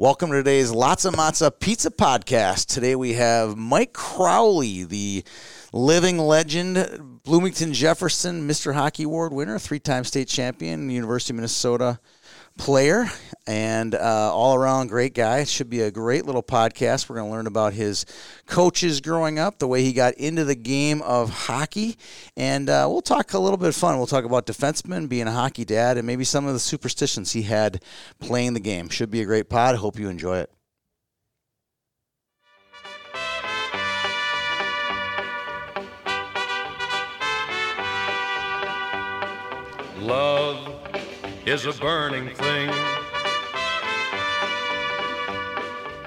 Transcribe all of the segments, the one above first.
Welcome to today's Lots of Matza Pizza Podcast. Today we have Mike Crowley, the living legend, Bloomington Jefferson Mr. Hockey Award winner, three time state champion, University of Minnesota player and uh, all around great guy. It should be a great little podcast. We're going to learn about his coaches growing up, the way he got into the game of hockey, and uh, we'll talk a little bit of fun. We'll talk about defenseman, being a hockey dad, and maybe some of the superstitions he had playing the game. Should be a great pod. Hope you enjoy it. Love is a burning thing,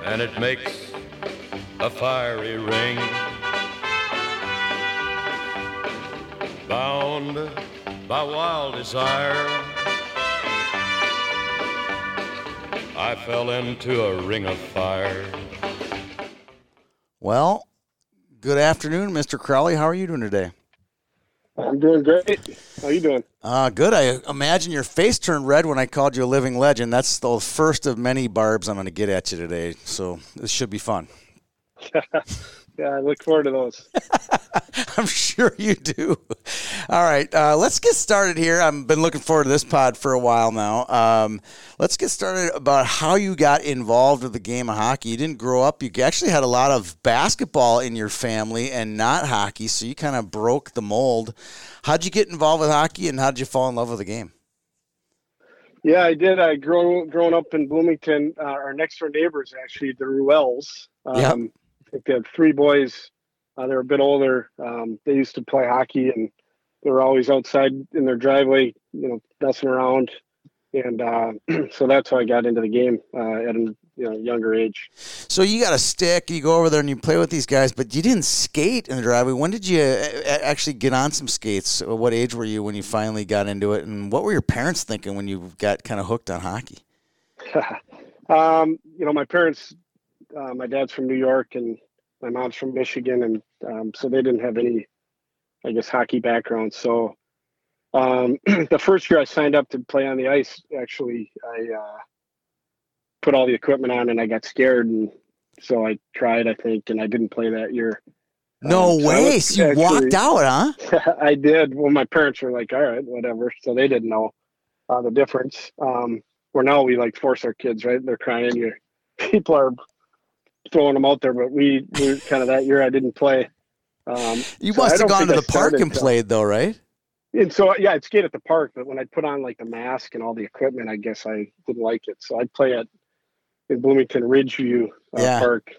and it makes a fiery ring. Bound by wild desire, I fell into a ring of fire. Well, good afternoon, Mr. Crowley. How are you doing today? I'm doing great. How you doing? Uh, good. I imagine your face turned red when I called you a living legend. That's the first of many barbs I'm going to get at you today. So this should be fun. yeah, I look forward to those. I'm sure you do. All right, uh, let's get started here. I've been looking forward to this pod for a while now. Um, let's get started about how you got involved with the game of hockey. You didn't grow up. You actually had a lot of basketball in your family and not hockey, so you kind of broke the mold. How'd you get involved with hockey, and how'd you fall in love with the game? Yeah, I did. I grew growing up in Bloomington. Uh, our next door neighbors, actually, the Ruels. Um, Yeah. I think they had three boys. Uh, they're a bit older. Um, they used to play hockey, and they were always outside in their driveway, you know, messing around. And uh, so that's how I got into the game uh, at a you know younger age. So you got a stick, you go over there and you play with these guys, but you didn't skate in the driveway. When did you uh, actually get on some skates? What age were you when you finally got into it? And what were your parents thinking when you got kind of hooked on hockey? um, you know, my parents, uh, my dad's from New York and my mom's from Michigan, and um, so they didn't have any, I guess, hockey background. So um, the first year I signed up to play on the ice, actually, I uh, put all the equipment on and I got scared, and so I tried, I think, and I didn't play that year. No Um, so way. was So you walked out, huh? I did. Well, my parents were like, "All right, whatever," so they didn't know uh, the difference. Um, where now we like force our kids, right? They're crying. You people are throwing them out there, but we we kind of that year I didn't play. Um, You so must have gone to the park and played, though, right? And so yeah, I'd skate at the park, but when I put on like the mask and all the equipment, I guess I didn't like it. So I'd play at in Bloomington Ridgeview uh, Yeah. Park,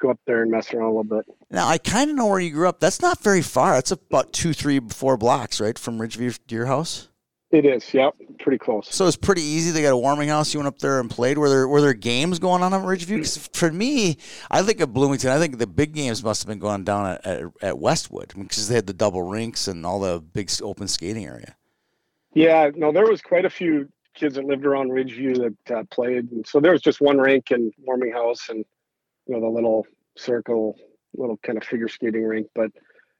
go up there and mess around a little bit. Now, I kind of know where you grew up. That's not very far. That's about two, three, four blocks, right, from Ridgeview to your house? It is, yep, pretty close. So it's pretty easy. They got a warming house. You went up there and played. Were there were there games going on at Ridgeview? 'Cause for me, I think of Bloomington. I think the big games must have been going down at, at, at Westwood because they had the double rinks and all the big open skating area. Yeah, no, there was quite a few kids that lived around Ridgeview that uh, played, and so there was just one rink and warming house, and you know the little circle, little kind of figure skating rink. But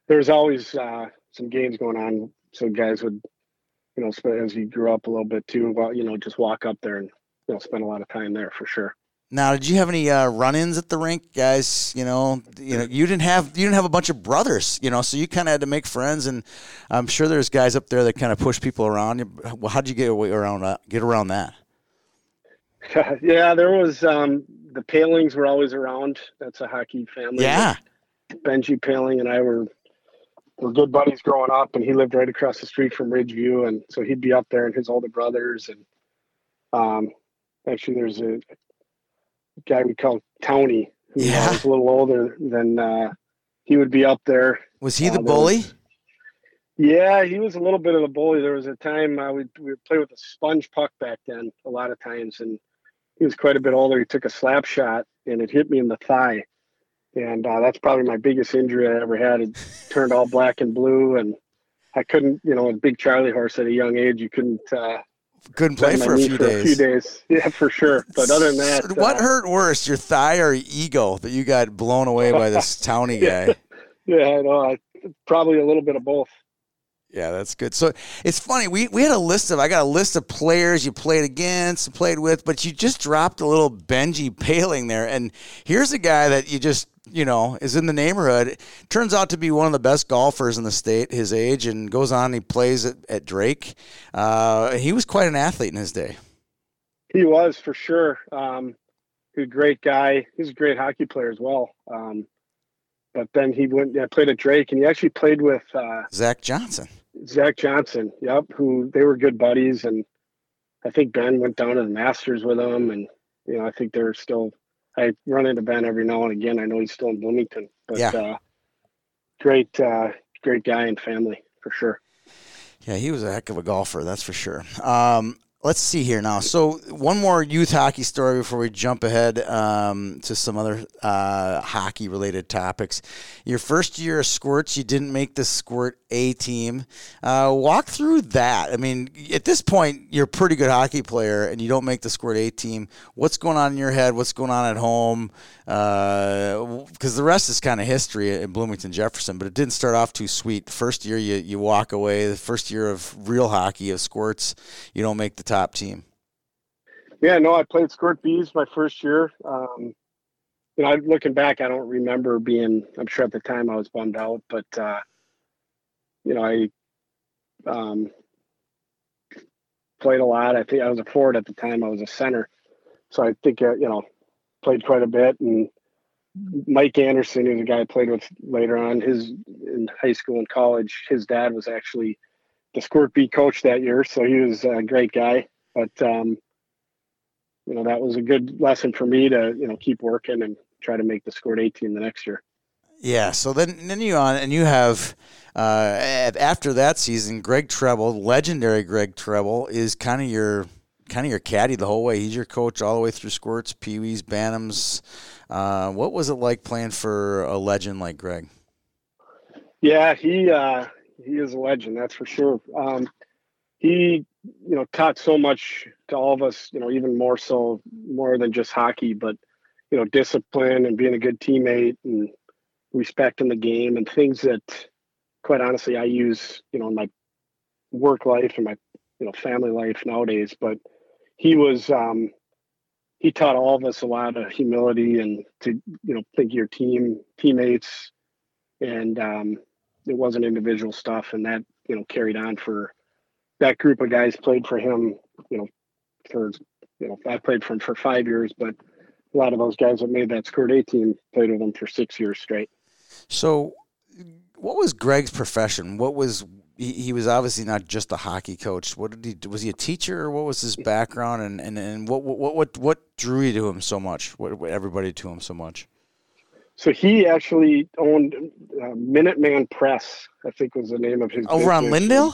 there was always uh, some games going on, so guys would, you know, as you grew up a little bit too, well, you know, just walk up there and you know spend a lot of time there for sure. Now, did you have any uh, run-ins at the rink, guys? You know, you know, you didn't have you didn't have a bunch of brothers, you know, so you kind of had to make friends, and I'm sure there's guys up there that kind of push people around. Well, how'd you get away around uh, get around that? yeah, there was um, the Palings were always around. That's a hockey family. Yeah, Benji Paling and I were were good buddies growing up, and he lived right across the street from Ridgeview, and so he'd be up there, and his older brothers, and um, actually, there's a guy we call Tony, who uh, Yeah. was a little older than uh, he would be up there. was he Uh, the there bully? was- Yeah, he was a little bit of a bully. There was a time uh, we we would play with a sponge puck back then, a lot of times, and he was quite a bit older. He took a slap shot, and it hit me in the thigh, and uh, that's probably my biggest injury I ever had. It turned all black and blue, and I couldn't, you know, a big Charlie horse at a young age, you couldn't uh, Couldn't play for a few for days. a few days. Yeah, for sure. But other than that, what uh, hurt worse, your thigh or ego that you got blown away by this towny guy? Yeah, I know. I, probably a little bit of both. Yeah, that's good. So it's funny. We we had a list of I got a list of players you played against, played with, but you just dropped a little Benji Paling there, and here's a guy that you just you know is in the neighborhood. Turns out to be one of the best golfers in the state, his age, and goes on. He plays at, at Drake. Uh, he was quite an athlete in his day. He was for sure. Um, he's a great guy. He's a great hockey player as well. Um, but then he went yeah, played at Drake, and he actually played with uh, Zach Johnson. Zach Johnson. Yep, who they were good buddies, and I think Ben went down to the Masters with him, and you know I think they're still. I run into Ben every now and again. I know he's still in Bloomington, but Yeah. uh, great, uh, great guy and family for sure. Yeah, he was a heck of a golfer, that's for sure. Um, let's see here now. So, one more youth hockey story before we jump ahead um, to some other uh, hockey related topics. Your first year of Squirts, you didn't make the Squirt A team. Uh, walk through that. I mean, at this point, you're a pretty good hockey player and you don't make the Squirt A team. What's going on in your head? What's going on at home? Because the rest is kind of history in Bloomington Jefferson, but it didn't start off too sweet. First year, you, you walk away. The first year of real hockey, of Squirts, you don't make the top team. Yeah, no, I played Squirt Bees my first year. Um, you know, looking back, I don't remember being. I'm sure at the time I was bummed out, but uh, you know, I um, played a lot. I think I was a forward at the time. I was a center, so I think uh, you know, played quite a bit. And Mike Anderson, who's a guy I played with later on, his in high school and college, his dad was actually the Squirt Bee coach that year, so he was a great guy. But um, you know, that was a good lesson for me to you know keep working and try to make the Squirt 18 the next year. Yeah. So then, then you on, and you have uh, after that season, Greg Trebil, legendary Greg Trebil, is kind of your kind of your caddy the whole way. He's your coach all the way through Squirts, Pee Wees, Bantams. Uh, what was it like playing for a legend like Greg? Yeah, he uh, he is a legend, that's for sure. Um, he you know taught so much to all of us, you know, even more so more than just hockey, but you know, discipline and being a good teammate and respecting the game and things that quite honestly I use, you know, in my work life and my you know family life nowadays. But he was um he taught all of us a lot of humility and to you know think your team teammates and um it wasn't individual stuff and that you know carried on for that group of guys played for him you know for you know i played for him for five years but a lot of those guys that made that squirt a team played with him for six years straight So, what was Greg's profession? What was he, he was obviously not just a hockey coach. What did he? Was he a teacher or what was his background and, and, and what, what what what drew you to him so much? What, what everybody to him so much? So he actually owned uh, minuteman press i think was the name of his Over on. Lyndale?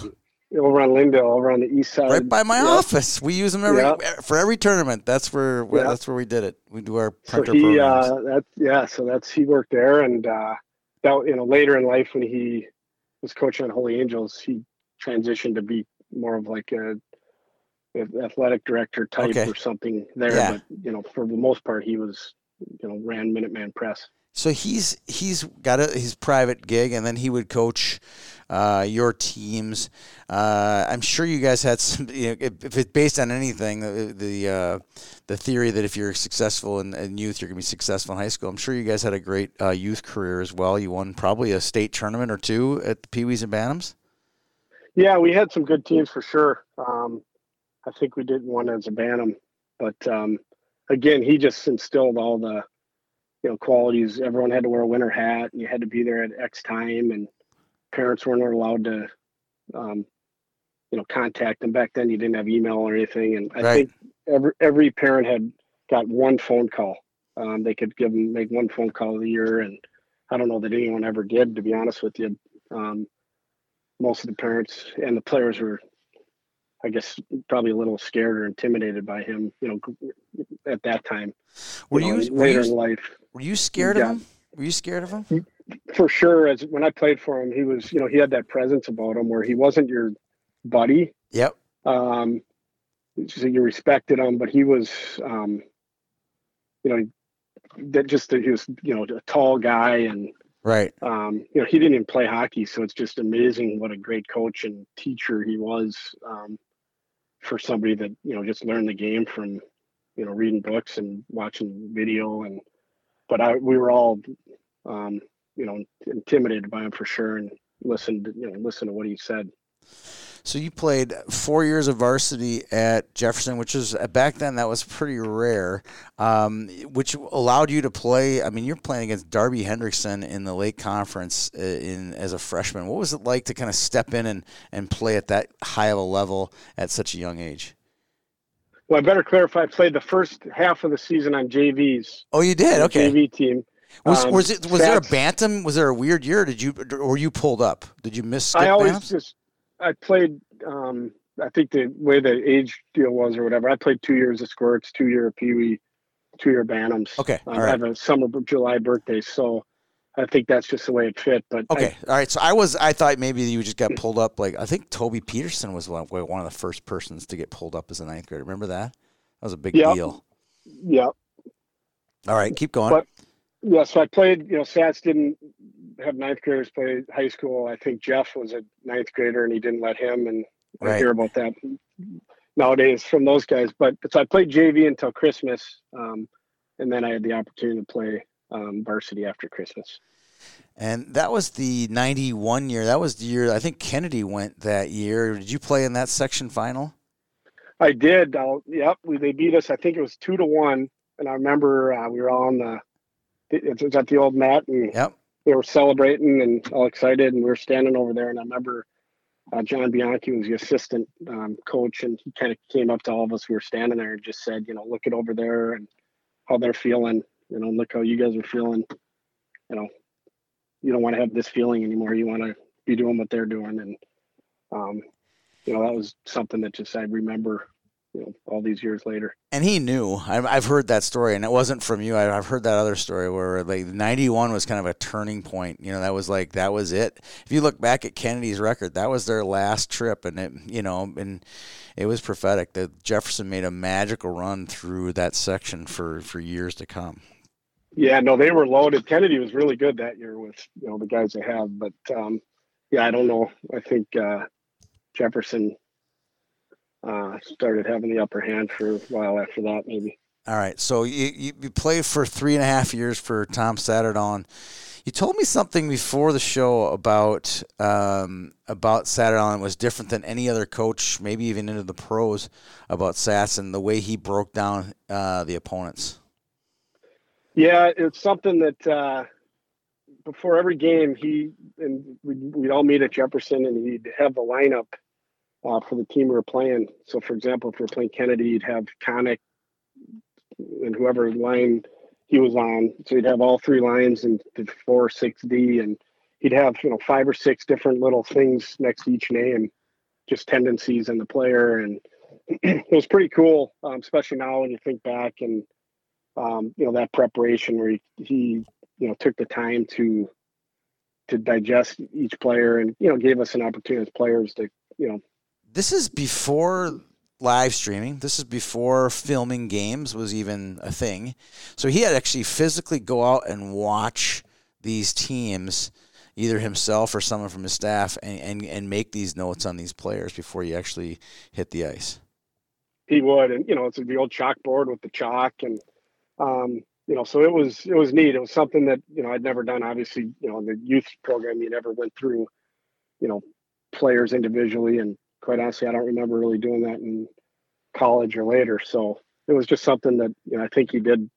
over on Lyndale, over on the east side Right by my office. We use them every for every tournament. That's where where- that's where we did it. We do our so printer he programs. uh that yeah so that's he worked there and uh that you know later in life when he was coaching at holy angels he transitioned to be more of like a, athletic director type Okay. or something there but you know for the most part he was you know ran minuteman press So he's he's got a, his private gig, and then he would coach uh, your teams. Uh, I'm sure you guys had some. You know, if, if it's based on anything, the the, uh, the theory that if you're successful in, in youth, you're gonna be successful in high school. I'm sure you guys had a great uh, youth career as well. You won probably a state tournament or two at the Pee Wees and Bantams. yeah we had some good teams for sure um i think we did one as a bantam but um again he just instilled all the you know qualities. Everyone had to wear a winter hat and you had to be there at x time and parents weren't allowed to um you know contact them. Back then you didn't have email or anything. And i Right. think every every parent had got one phone call. Um they could give them make one phone call a year. And i don't know that anyone ever did to be honest with you. Um most of the parents and the players were i guess probably a little scared or intimidated by him you know at that time. Were know, you, were later you in life were you scared Yeah. of him? Were you scared of him? for sure as when i played for him he was you know he had that presence about him where he wasn't your buddy Yep. um so you respected him but he was um you know that just that he was you know a tall guy and Right. Um, you know, he didn't even play hockey, so it's just amazing what a great coach and teacher he was um, for somebody that you know just learned the game from you know reading books and watching video and. But I, we were all, um, you know, intimidated by him for sure, and listened, you know, listen to what he said. So you played four years of varsity at Jefferson, which was back then that was pretty rare, um, which allowed you to play. I mean, you're playing against Darby Hendrickson in the Lake Conference uh, in as a freshman. What was it like to kind of step in and, and play at that high of a level at such a young age? Well, I better clarify. I played the first half of the season on JVs. Oh, you did? Okay. JV team. Was, um, was it was there a bantam? Was there a weird year? Did you or you pulled up? Did you miss? I always just I played. Um, I think the way the age deal was or whatever. I played two years of squirts, two year Pee Wee, two year bantams. Okay, um, right. I have a summer July birthday, so I think that's just the way it fit. But okay, I, all right. So I was I thought maybe you just got pulled up. Like I think Toby Petersen was one, one of the first persons to get pulled up as a ninth grader. Remember that? That was a big Yep. deal. yeah, All right, keep going. But- yeah. So I played. You know, Sats didn't have ninth graders play high school. I think Jeff was a ninth grader, and he didn't let him. And I hear about that nowadays from those guys. But so I played JV until Christmas, um, and then I had the opportunity to play um, varsity after Christmas. And that was the 91 year. That was the year I think Kennedy went that year. Did you play in that section final? I did. I'll, yep, we, they beat us. I think it was two to one, and I remember uh, we were all on the. It was at the old mat, and Yep. they were celebrating and all excited, and we were standing over there. And I remember uh, John Bianchi was the assistant um, coach, and he kind of came up to all of us who were standing there and just said, you know, look it over there and how they're feeling. You know, look how you guys are feeling. You know, you don't want to have this feeling anymore. You want to be doing what they're doing, and um, you know that was something that just I remember. You know, all these years later. And he knew. I've, I've heard that story, and it wasn't from you. I've heard that other story where like '91 was kind of a turning point. You know, that was like that was it. If you look back at Kennedy's record, that was their last trip, and it you know, and it was prophetic that Jefferson made a magical run through that section for for years to come. Yeah, no, they were loaded. Kennedy was really good that year with you know the guys they have, but um, yeah, I don't know. I think uh, Jefferson uh, started having the upper hand for a while after that, maybe. All right. So you, you, played for three and a half years for Tom Saterdalen. You told me something before the show about um, about Saterdalen was different than any other coach, maybe even into the pros, about Sats and the way he broke down uh, the opponents. Yeah, it's something that uh, before every game, he and we'd, we'd all meet at Jefferson, and he'd have the lineup uh, for the team we were playing. So, for example, if we are playing Kennedy, he'd have Connick and whoever line he was on. So he'd have all three lines and the four, six D, and he'd have you know five or six different little things next to each name, just tendencies in the player, and it was pretty cool, um, especially now when you think back and um, you know that preparation where he, he you know took the time to to digest each player and you know gave us an opportunity as players to you know This is before live streaming. This is before filming games was even a thing. So he had actually physically go out and watch these teams, either himself or someone from his staff, and, and, and make these notes on these players before you actually hit the ice. he would and you know it's the old chalkboard with the chalk and um you know so it was it was neat. It was something that you know i'd never done. Obviously you know in the youth program you never went through you know players individually. And quite honestly i don't remember really doing that in college or later. So it was just something that you know i think he did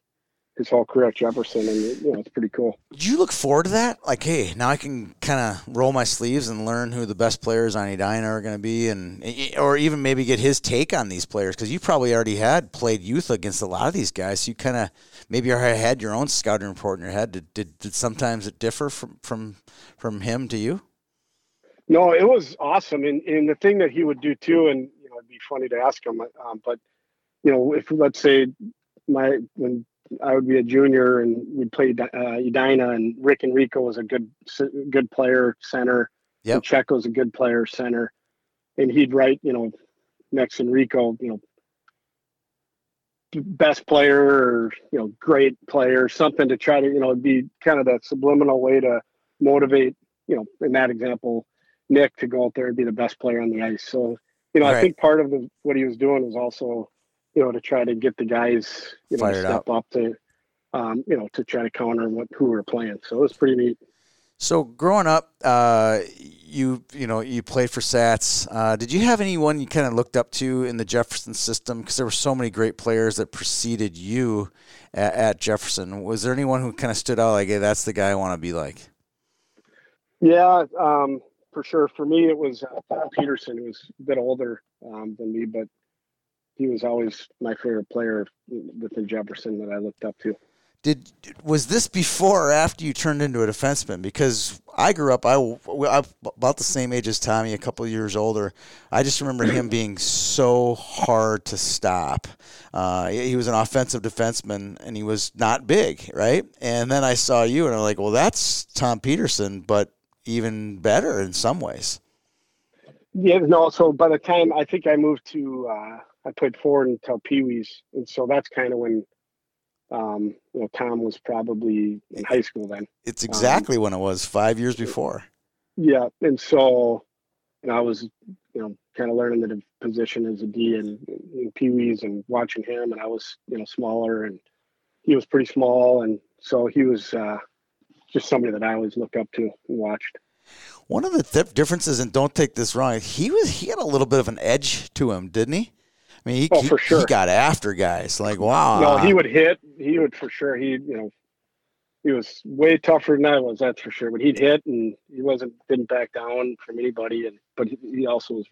his whole career at jefferson and you know it's pretty cool Did you look forward to that? Like, hey, now I can kind of roll my sleeves and learn who the best players on Edina are going to be, and or even maybe get his take on these players because you probably already had played youth against a lot of these guys. So you kind of maybe already had your own scouting report in your head. Did, did did sometimes it differ from from from him to you? No, it was awesome, and and the thing that he would do too, and you know, it'd be funny to ask him, um, but you know, if let's say my when I would be a junior and we'd play uh, Edina, and Rick Enrico was a good good player center, Yeah, Checco's a good player center, and he'd write, you know, next Enrico, you know, best player or you know great player, something to try to you know be kind of that subliminal way to motivate, you know, in that example, Nick to go out there and be the best player on the ice. So, you know. I think part of the, what he was doing was also, you know, to try to get the guys, you know, Fired step up to, um, you know, to try to counter what who we were playing. So it was pretty neat. So growing up, uh, you you know you played for Sats. Uh, did you have anyone you kind of looked up to in the Jefferson system? Because there were so many great players that preceded you at, at Jefferson. Was there anyone who kind of stood out like, "Hey, that's the guy I want to be like"? Yeah, um, for sure. For me, it was uh, Tom Peterson, who was a bit older um, than me, but he was always my favorite player within Jefferson that I looked up to. Did was this before or after you turned into a defenseman? Because I grew up, I I'm about the same age as Tommy, a couple of years older. I just remember him being so hard to stop. Uh, he was an offensive defenseman, and he was not big, right? And then I saw you, and I'm like, well, that's Tom Peterson, but even better in some ways. Yeah, no. So by the time I think I moved to, uh, I played forward until Pee Wees, and so that's kind of when, um, you know, Tom was probably in high school then. It's exactly when it was five years before. Yeah, and so, know, I was, you know, kind of learning the position as a D in, in Pee Wees and watching him, and I was, you know, smaller, and he was pretty small, and so he was uh, just somebody that I always looked up to and watched. One of the th- differences, and don't take this wrong, he was he had a little bit of an edge to him, didn't he? I mean, he, Oh, he, for sure. he got after guys. Like, wow. No, he would hit. He would for sure. He, you know, he was way tougher than I was. That's for sure. But he'd hit, and he wasn't didn't back down from anybody. And but he, he also was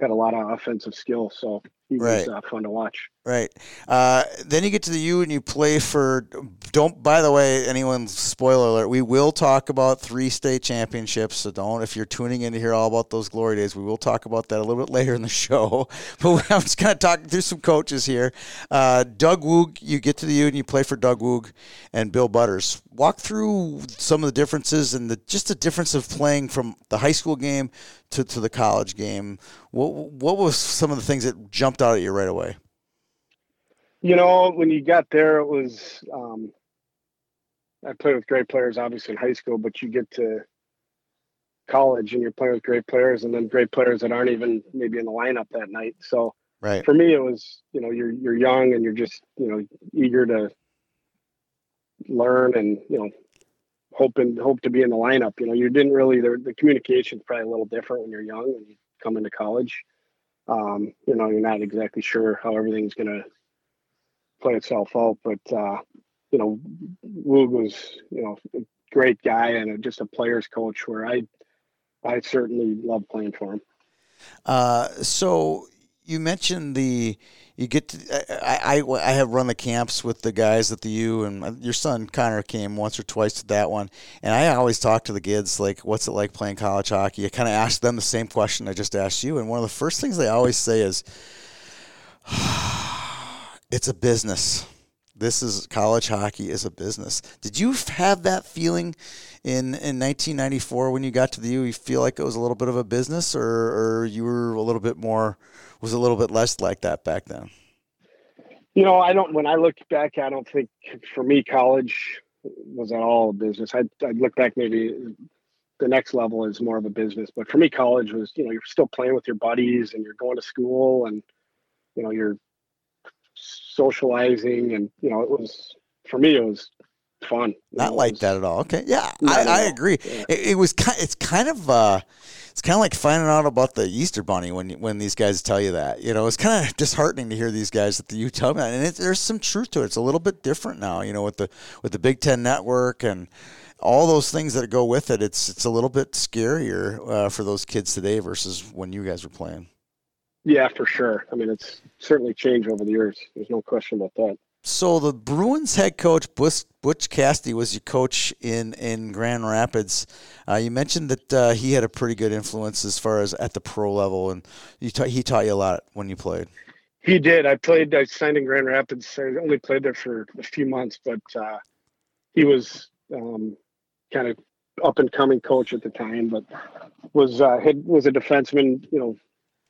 had a lot of offensive skill, so he was Right. uh, fun to watch. Right. Uh, then you get to the U and you play for. Don't. By the way, anyone. Spoiler alert. We will talk about three state championships. So don't. If you're tuning in to hear all about those glory days, we will talk about that a little bit later in the show. But I'm just kind of talking through some coaches here. Uh, Doug Woog. You get to the U and you play for Doug Woog and Bill Butters. Walk through some of the differences and the just the difference of playing from the high school game to, to the college game. What what was some of the things that jumped out at you right away? You know, when you got there, it was. Um, I played with great players, obviously in high school, but you get to college and you're playing with great players, and then great players that aren't even maybe in the lineup that night. So Right. for me, it was you know you're you're young and you're just you know eager to learn and you know hoping hope to be in the lineup. You know, you didn't really the the communication's probably a little different when you're young when you come into college. Um, you know, you're not exactly sure how everything's gonna play itself out, but uh, you know, Woog was you know a great guy and a, just a player's coach where I I certainly love playing for him. Uh, so you mentioned the you get to I, I I have run the camps with the guys at the U and your son Connor came once or twice to that one and I always talk to the kids like what's it like playing college hockey? I kind of ask them the same question I just asked you and one of the first things they always say is it's a business this is college hockey is a business did you have that feeling in in 1994 when you got to the U, you feel like it was a little bit of a business, or, or you were a little bit more, was a little bit less like that back then? You know, I don't. When I look back, I don't think for me college was at all a business. I'd, I'd look back maybe the next level is more of a business, but for me, college was you know you're still playing with your buddies and you're going to school and you know you're socializing and you know it was for me it was fun. Not know, like was- that at all. Okay, yeah, I, I agree. Yeah. It, it was kind. It's kind of. Uh, it's kind of like finding out about the Easter Bunny when when these guys tell you that. You know, it's kind of disheartening to hear these guys at the U tell me that, and it, there's some truth to it. It's a little bit different now. You know, with the with the Big Ten Network and all those things that go with it. It's it's a little bit scarier uh, for those kids today versus when you guys were playing. Yeah, for sure. I mean, it's certainly changed over the years. There's no question about that. So the Bruins head coach Butch, Butch Cassidy was your coach in in Grand Rapids. Uh, you mentioned that uh, he had a pretty good influence as far as at the pro level, and you ta- he taught you a lot when you played. He did. I played. I signed in Grand Rapids. I only played there for a few months, but uh, he was um, kind of up and coming coach at the time. But was uh, had, was a defenseman. You know,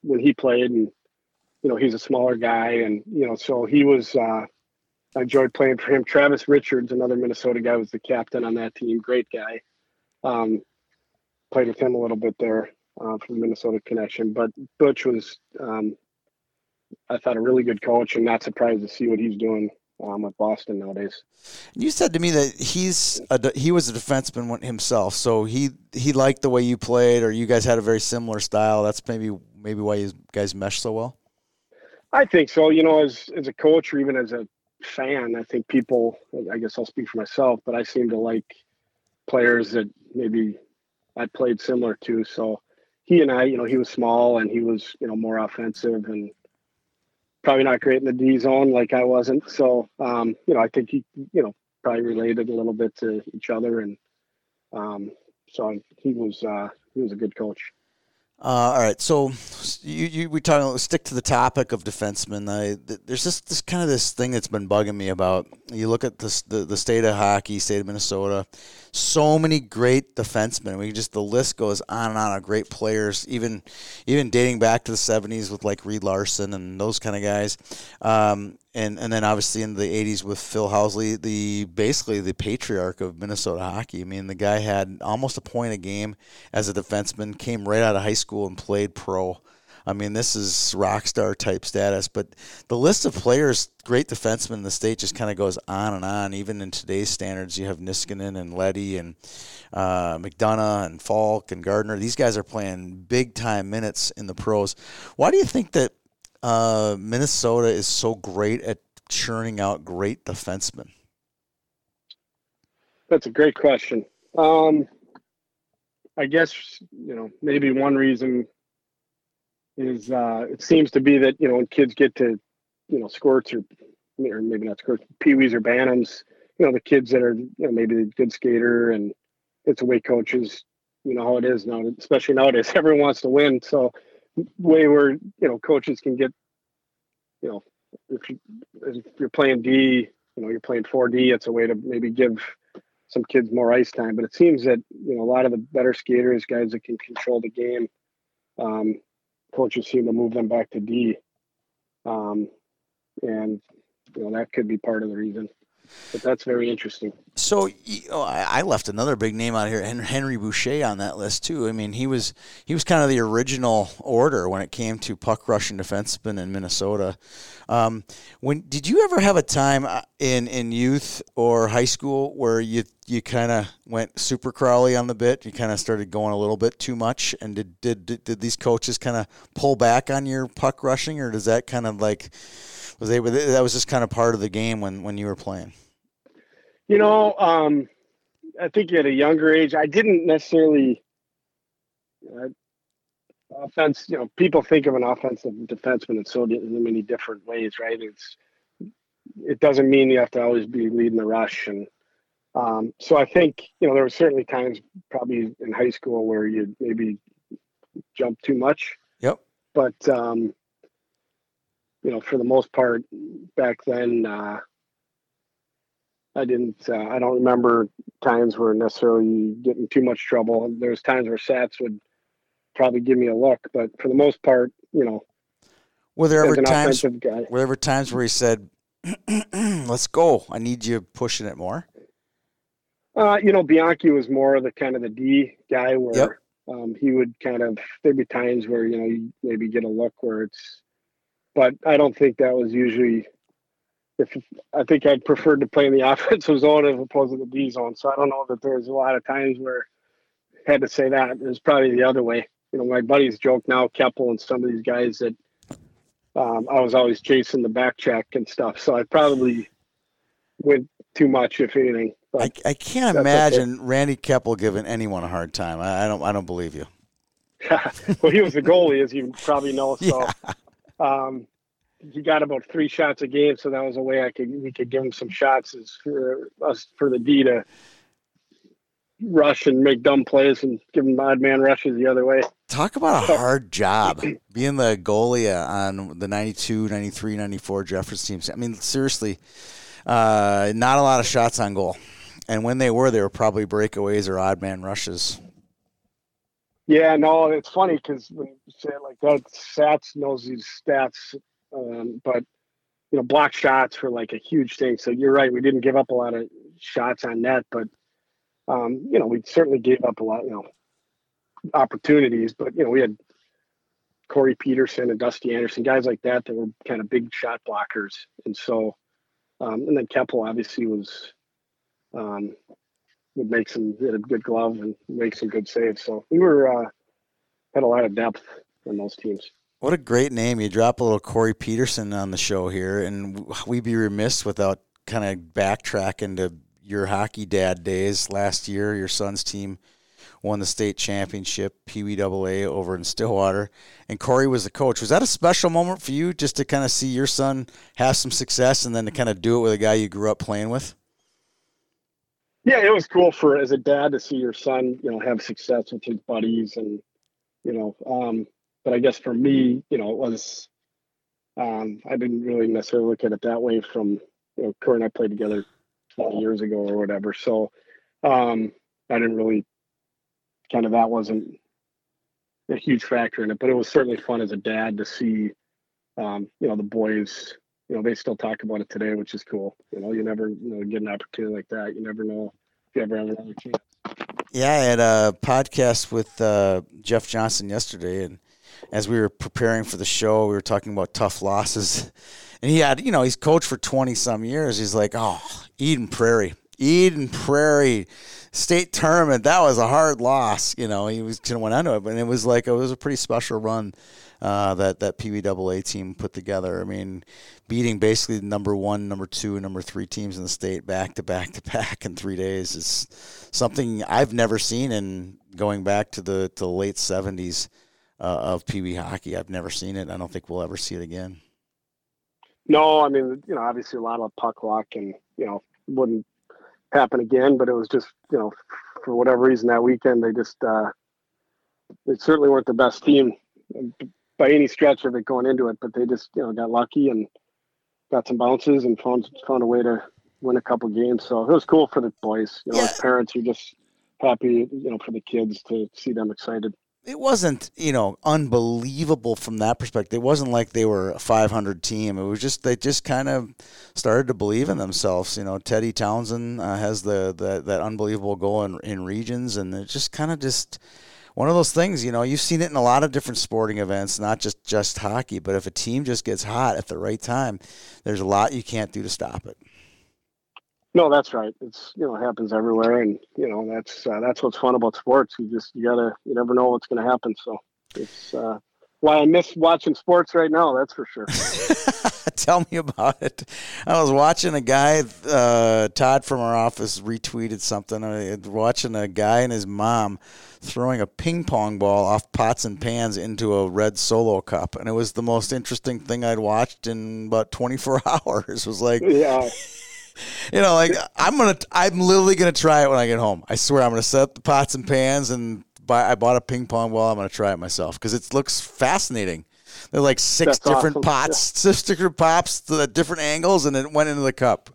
when he played, and you know he's a smaller guy, and you know so he was. Uh, I enjoyed playing for him. Travis Richards, another Minnesota guy, was the captain on that team. Great guy. Um, played with him a little bit there uh, from Minnesota connection, but Butch was, um, I thought, a really good coach, and not surprised to see what he's doing um, with Boston nowadays. You said to me that he's a, he was a defenseman himself, so he he liked the way you played, or you guys had a very similar style. That's maybe maybe why you guys mesh so well. I think so. You know, as as a coach or even as a fan, I think people. I guess I'll speak for myself, but I seem to like players that maybe I played similar to. So he and I, you know, he was small and he was, you know, more offensive and probably not great in the D zone like I wasn't. So, um, you know, I think he, you know, probably related a little bit to each other. And um, so he was, uh, he was a good coach. Uh, all right, so you, you we talk stick to the topic of defensemen. I, there's just this kind of this thing that's been bugging me about. You look at this, the the state of hockey, state of Minnesota. So many great defensemen. We just the list goes on and on of great players, even even dating back to the '70s with like Reed Larson and those kind of guys. Um, and and then obviously in the 80s with Phil Housley, the basically the patriarch of Minnesota hockey. I mean, the guy had almost a point a game as a defenseman, came right out of high school and played pro. I mean, this is rock star type status. But the list of players, great defensemen in the state, just kind of goes on and on. Even in today's standards, you have Niskanen and Leddy and uh, McDonagh and Faulk and Gardner. These guys are playing big time minutes in the pros. Why do you think that uh, Minnesota is so great at churning out great defensemen? That's a great question. Um, I guess you know maybe one reason is uh, it seems to be that you know when kids get to you know squirts or or maybe not squirts, peewees or bantams, you know the kids that are you know maybe a good skater and it's a way coaches you know how it is now, especially nowadays. Everyone wants to win, so way where you know coaches can get you know if, if you're playing D, you know you're playing 4D. It's a way to maybe give some kids more ice time. But it seems that you know a lot of the better skaters, guys that can control the game, um, coaches seem to move them back to D, um, and you know that could be part of the reason. But that's very interesting. So oh, I left another big name out here, Henry Boucha, on that list too. I mean, he was he was kind of the original order when it came to puck rushing defensemen in Minnesota. Um, when did you ever have a time uh, in in youth or high school where you you kind of went super crawly on the bit? You kind of started going a little bit too much, and did did, did these coaches kind of pull back on your puck rushing, or does that kind of like was they that was just kind of part of the game when when you were playing? You know, um, I think at a younger age, I didn't necessarily. Uh, offense, you know, people think of an offensive defenseman in so many different ways, right? It's it doesn't mean you have to always be leading the rush, and um, so I think you know there were certainly times, probably in high school, where you maybe jump too much. Yep. But um, you know, for the most part, back then, uh, I didn't. Uh, I don't remember times where necessarily getting too much trouble. There's times where Sats would probably give me a look, but for the most part, you know. Were there ever times? Were there ever times where he said, "Let's go. I need you pushing it more." Uh, you know, Bianchi was more of the kind of the D guy where yep. um, he would kind of. There'd be times where you know you maybe get a look where it's, but I don't think that was usually if I think I'd preferred to play in the offensive zone as opposed to the D zone. So I don't know that there's a lot of times where I had to say that. It was probably the other way. You know, my buddies joke now, Keppel and some of these guys that um, I was always chasing the back check and stuff. So I probably went too much, if anything. I, I can't imagine okay. Randy Keppel giving anyone a hard time. I, I don't. I don't believe you. well, he was the goalie, as you probably know. So, yeah. Um, he got about three shots a game, so that was a way I could we could give him some shots as for us for the D to rush and make dumb plays and give him odd man rushes the other way. Talk about a hard job being the goalie on the 92, 93, 94 Jeffers teams. I mean, seriously, uh, not a lot of shots on goal. And when they were, they were probably breakaways or odd man rushes. Yeah, no, it's funny because when you say it like that, Sats knows these stats um, but you know, block shots were like a huge thing. So you're right. We didn't give up a lot of shots on net, but um, you know, we certainly gave up a lot, you know, opportunities, but you know, we had Corey Peterson and Dusty Anderson, guys like that that were kind of big shot blockers, and so, um, and then Keppel obviously was um, would make some had a good glove and make some good saves. So we were uh, had a lot of depth in those teams. What a great name! You drop a little Corey Peterson on the show here, and we'd be remiss without kind of backtracking to your hockey dad days last year. Your son's team won the state championship, PWAA over in Stillwater, and Corey was the coach. Was that a special moment for you, just to kind of see your son have some success, and then to kind of do it with a guy you grew up playing with? Yeah, it was cool for as a dad to see your son, you know, have success with his buddies, and you know, um, but I guess for me, you know, it was um, I didn't really necessarily look at it that way. From you know, Kurt and I played together 20 years ago or whatever, so um, I didn't really kind of that wasn't a huge factor in it. But it was certainly fun as a dad to see, um, you know, the boys. You know, they still talk about it today, which is cool. You know, you never you know get an opportunity like that. You never know if you ever have another chance. Yeah, I had a podcast with uh, Jeff Johnson yesterday, and as we were preparing for the show, we were talking about tough losses. And he had, you know, he's coached for 20 some years. He's like, oh, Eden Prairie. Eden Prairie state tournament. That was a hard loss. You know, he was kind of went into it, but it was like it was a pretty special run uh, that that PWAA team put together. I mean, beating basically the number one, number two, number three teams in the state back to back to back in three days is something I've never seen. In going back to the to the late seventies uh, of PB hockey, I've never seen it. I don't think we'll ever see it again. No, I mean, you know, obviously a lot of puck luck, and you know, wouldn't happen again. But it was just, you know, for whatever reason that weekend they just uh, they certainly weren't the best team by any stretch of it going into it. But they just, you know, got lucky and got some bounces and found found a way to win a couple games. So it was cool for the boys. You know, yeah. as parents, you're just happy, you know, for the kids to see them excited it wasn't you know unbelievable from that perspective. It wasn't like they were a 500 team. It was just they just kind of started to believe in themselves. You know, Teddy Townsend uh, has the, the that unbelievable goal in, in regions, and it just kind of just one of those things. You know, you've seen it in a lot of different sporting events, not just just hockey. But if a team just gets hot at the right time, there's a lot you can't do to stop it. No, that's right. It's you know it happens everywhere, and you know that's uh, that's what's fun about sports. You just you gotta you never know what's going to happen. So it's uh, why I miss watching sports right now. That's for sure. Tell me about it. I was watching a guy. Uh, Todd from our office retweeted something. I was watching a guy and his mom throwing a ping pong ball off pots and pans into a red solo cup, and it was the most interesting thing I'd watched in about 24 hours. It was like, yeah. you know, like I'm gonna, I'm literally gonna try it when I get home. I swear, I'm gonna set up the pots and pans and buy. I bought a ping pong ball. I'm gonna try it myself because it looks fascinating. They're like six That's different awesome. pots, yeah. six different pops to different angles, and it went into the cup.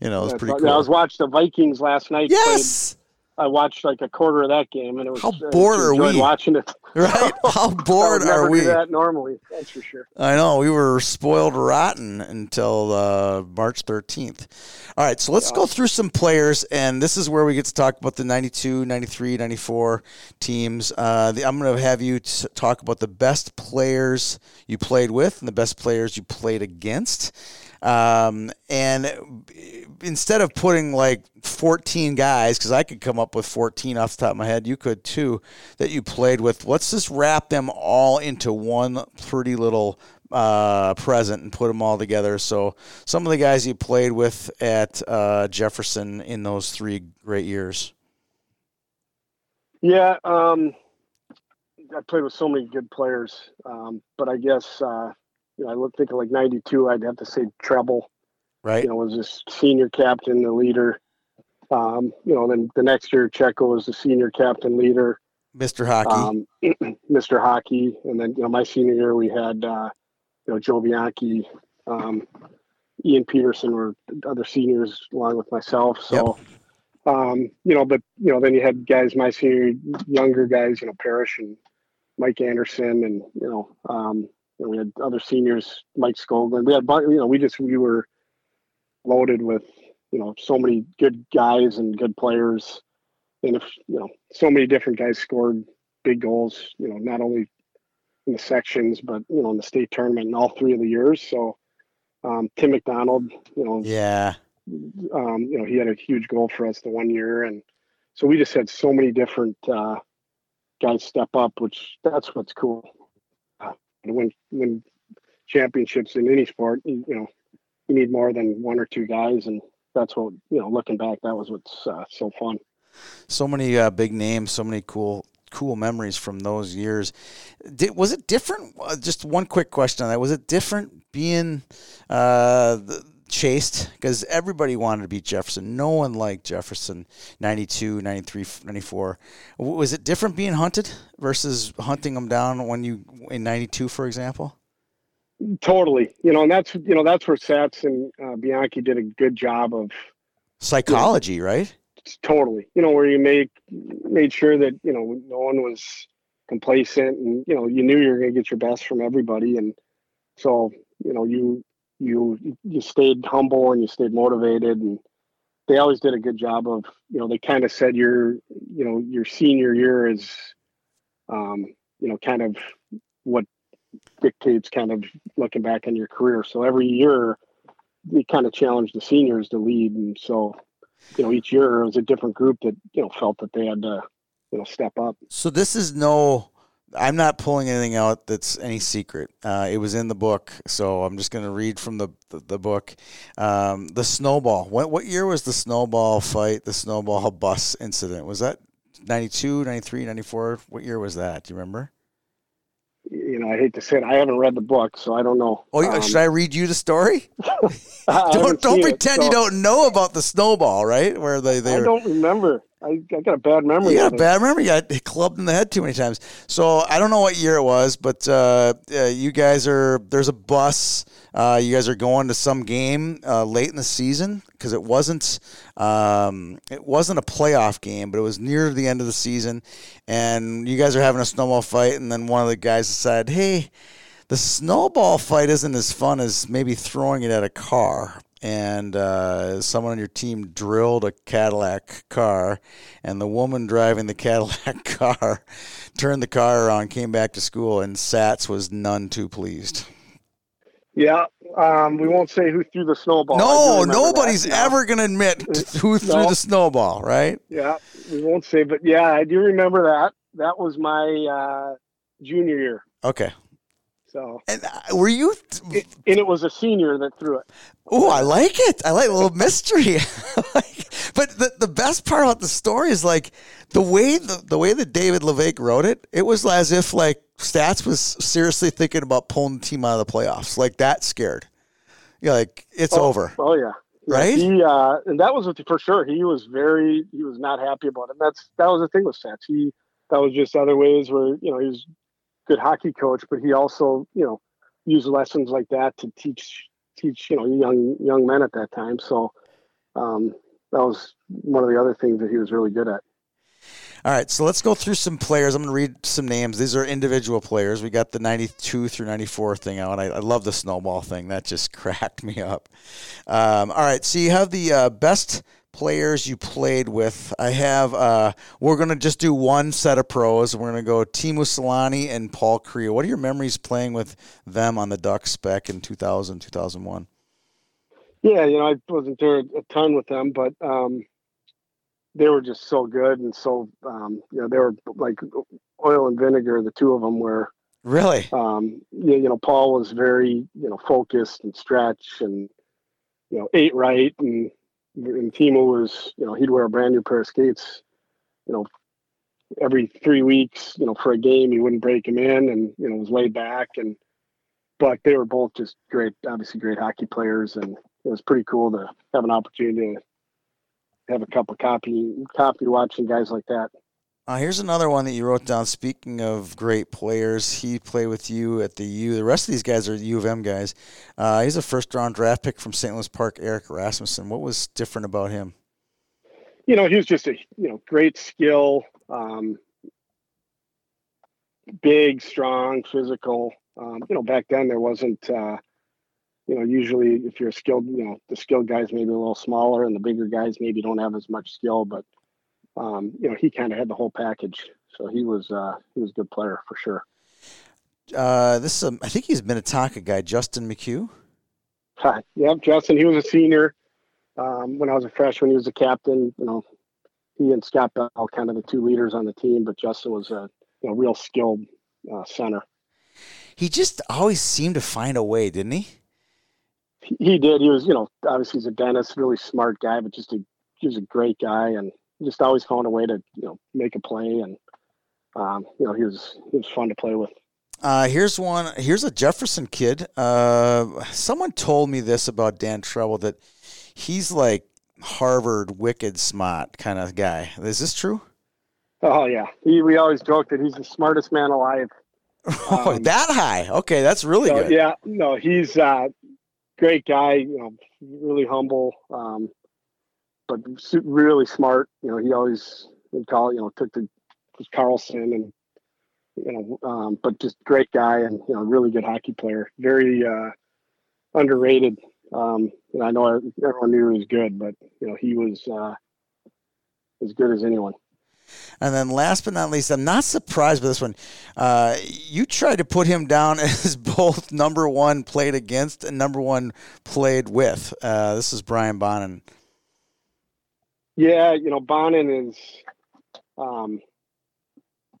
You know, it was That's pretty cool. I was watching the Vikings last night. Yes. I watched like a quarter of that game, and it was how bored are we watching it? Right? How bored are we? that normally, that's for sure. I know we were spoiled rotten until uh, March 13th. All right, so let's yeah. go through some players, and this is where we get to talk about the 92, 93, 94 teams. Uh, the, I'm going to have you t- talk about the best players you played with and the best players you played against. Um, and instead of putting like 14 guys, because I could come up with 14 off the top of my head, you could too, that you played with, let's just wrap them all into one pretty little uh, present and put them all together. So some of the guys you played with at uh, Jefferson in those three great years. Yeah, um, I played with so many good players, um, but I guess uh, you know, I would think of like '92. I'd have to say Trebil. Right. You know, was this senior captain, the leader. Um, you know, then the next year Checco was the senior captain leader. Mr. Hockey. Um, Mr. Hockey, and then you know my senior year we had uh, you know Joe Bianchi, um, Ian Peterson were other seniors along with myself. So, yep. um, you know, but you know then you had guys my senior, younger guys, you know Parrish and Mike Anderson, and you know um, you know, we had other seniors, Mike Skoglund. We had, you know, we just we were loaded with, you know, so many good guys and good players. and if you know, so many different guys scored big goals. You know, not only in the sections, but you know, in the state tournament in all three of the years. So um, Tim McDonald, you know, yeah, um, you know, he had a huge goal for us the one year, and so we just had so many different uh, guys step up, which that's what's cool. Uh, when when championships in any sport, you, you know, you need more than one or two guys, and that's what you know. Looking back, that was what's uh, so fun. So many uh, big names, so many cool cool memories from those years. Did, was it different? Uh, just one quick question on that. Was it different being uh, chased? Because everybody wanted to beat Jefferson. No one liked Jefferson 92, 93, 94. Was it different being hunted versus hunting them down when you in 92, for example? Totally. You know, and that's, you know, that's where Sats and uh, Bianchi did a good job of psychology, you know, right? totally you know where you make made sure that you know no one was complacent and you know you knew you were going to get your best from everybody and so you know you you you stayed humble and you stayed motivated and they always did a good job of you know they kind of said your you know your senior year is um you know kind of what dictates kind of looking back on your career so every year we kind of challenge the seniors to lead and so you know, each year it was a different group that, you know, felt that they had to, you know, step up. So this is no, I'm not pulling anything out that's any secret. Uh, it was in the book, so I'm just going to read from the the, the book. Um, the snowball. What what year was the snowball fight? The snowball bus incident was that 92, 93, 94? What year was that? Do you remember? you know, I hate to say it, I haven't read the book, so I don't know. Oh, um, should I read you the story? don't don't pretend it, so. you don't know about the snowball, right? Where they they. I don't remember. I, I got a bad memory. You got a bad memory. You got clubbed in the head too many times. So I don't know what year it was, but uh, uh, you guys are there's a bus. Uh, you guys are going to some game uh, late in the season because it wasn't um, it wasn't a playoff game, but it was near the end of the season, and you guys are having a snowball fight, and then one of the guys decided, hey. The snowball fight isn't as fun as maybe throwing it at a car and uh, someone on your team drilled a Cadillac car, and the woman driving the Cadillac car turned the car around, came back to school, and Sats was none too pleased. Yeah, um, we won't say who threw the snowball. No, nobody's that. ever going to admit who threw no. the snowball, right? Yeah, we won't say, but yeah, I do remember that. That was my uh, junior year. Okay, so and uh, were you? Th- it, and it was a senior that threw it. Oh, I like it. I like a little mystery. but the the best part about the story is like the way the, the way that David La Vaque wrote it. It was as if like Sats was seriously thinking about pulling the team out of the playoffs. Like that scared. You're like it's oh, over. Oh yeah. Right. He uh, and that was for sure. He was very he was not happy about it. And that's that was the thing with Sats. He that was just other ways where you know he was good hockey coach, but he also, you know, used lessons like that to teach teach you know young young men at that time. So um, that was one of the other things that he was really good at. All right, so let's go through some players. I'm going to read some names. These are individual players. We got the 92 through 94 thing out. I, I love the snowball thing. That just cracked me up. Um, all right, so you have the uh, best players you played with. I have. Uh, we're gonna just do one set of pros. We're gonna go Teemu Selanne and Paul Kariya. What are your memories playing with them on the Ducks back in 2000, 2001? Yeah, you know, I wasn't there a ton with them, but um, they were just so good and so um, you know they were like oil and vinegar. The two of them were really. Um, you, you know, Paul was very you know focused and stretch and you know ate right and and Teemu was, you know, he'd wear a brand new pair of skates, you know, every three weeks, you know, for a game. He wouldn't break him in, and you know, was laid back. And but they were both just great, obviously great hockey players, and it was pretty cool to have an opportunity to have a cup of coffee, coffee watching guys like that. Uh, here's another one that you wrote down. Speaking of great players, he played with you at the U. The rest of these guys are U of M guys. Uh, he's a first round draft pick from St. Louis Park, Eric Rasmussen. What was different about him? You know, he was just a you know great skill, um, big, strong, physical. Um, you know, back then there wasn't. Uh, you know, usually if you're skilled, you know, the skilled guys maybe a little smaller, and the bigger guys maybe don't have as much skill, but um, you know, he kind of had the whole package. So he was uh, he was a good player for sure. Uh, this is a, I think he's a Minnetonka guy, Justin McHugh. Hi. Yep, Justin. He was a senior um, when I was a freshman. He was a captain. You know, he and Scott Bell kind of the two leaders on the team, but Justin was a you know, real skilled uh, center. He just always seemed to find a way, didn't he? he? He did. He was, you know, obviously he's a dentist, really smart guy, but just a he was a great guy and just always found a way to you know make a play and um, you know he was he was fun to play with. Uh, here's one. Here's a Jefferson kid. Uh, someone told me this about Dan Trebil that he's like Harvard wicked smart kind of guy. Is this true? Oh yeah, he, we always joke that he's the smartest man alive. oh, Um, that high? Okay, that's really So, good. yeah, no, he's uh, great guy. You know, really humble, um, but really smart. You know, he always would call. You know, took the Carlson and you know, um, but just great guy and you know, really good hockey player. Very uh, underrated. Um, and I know everyone knew he was good, but you know, he was uh, as good as anyone. And then last but not least, I'm not surprised by this one. Uh, you tried to put him down as both number one played against and number one played with. Uh, this is Brian Bonin. Yeah, you know, Bonin is, um,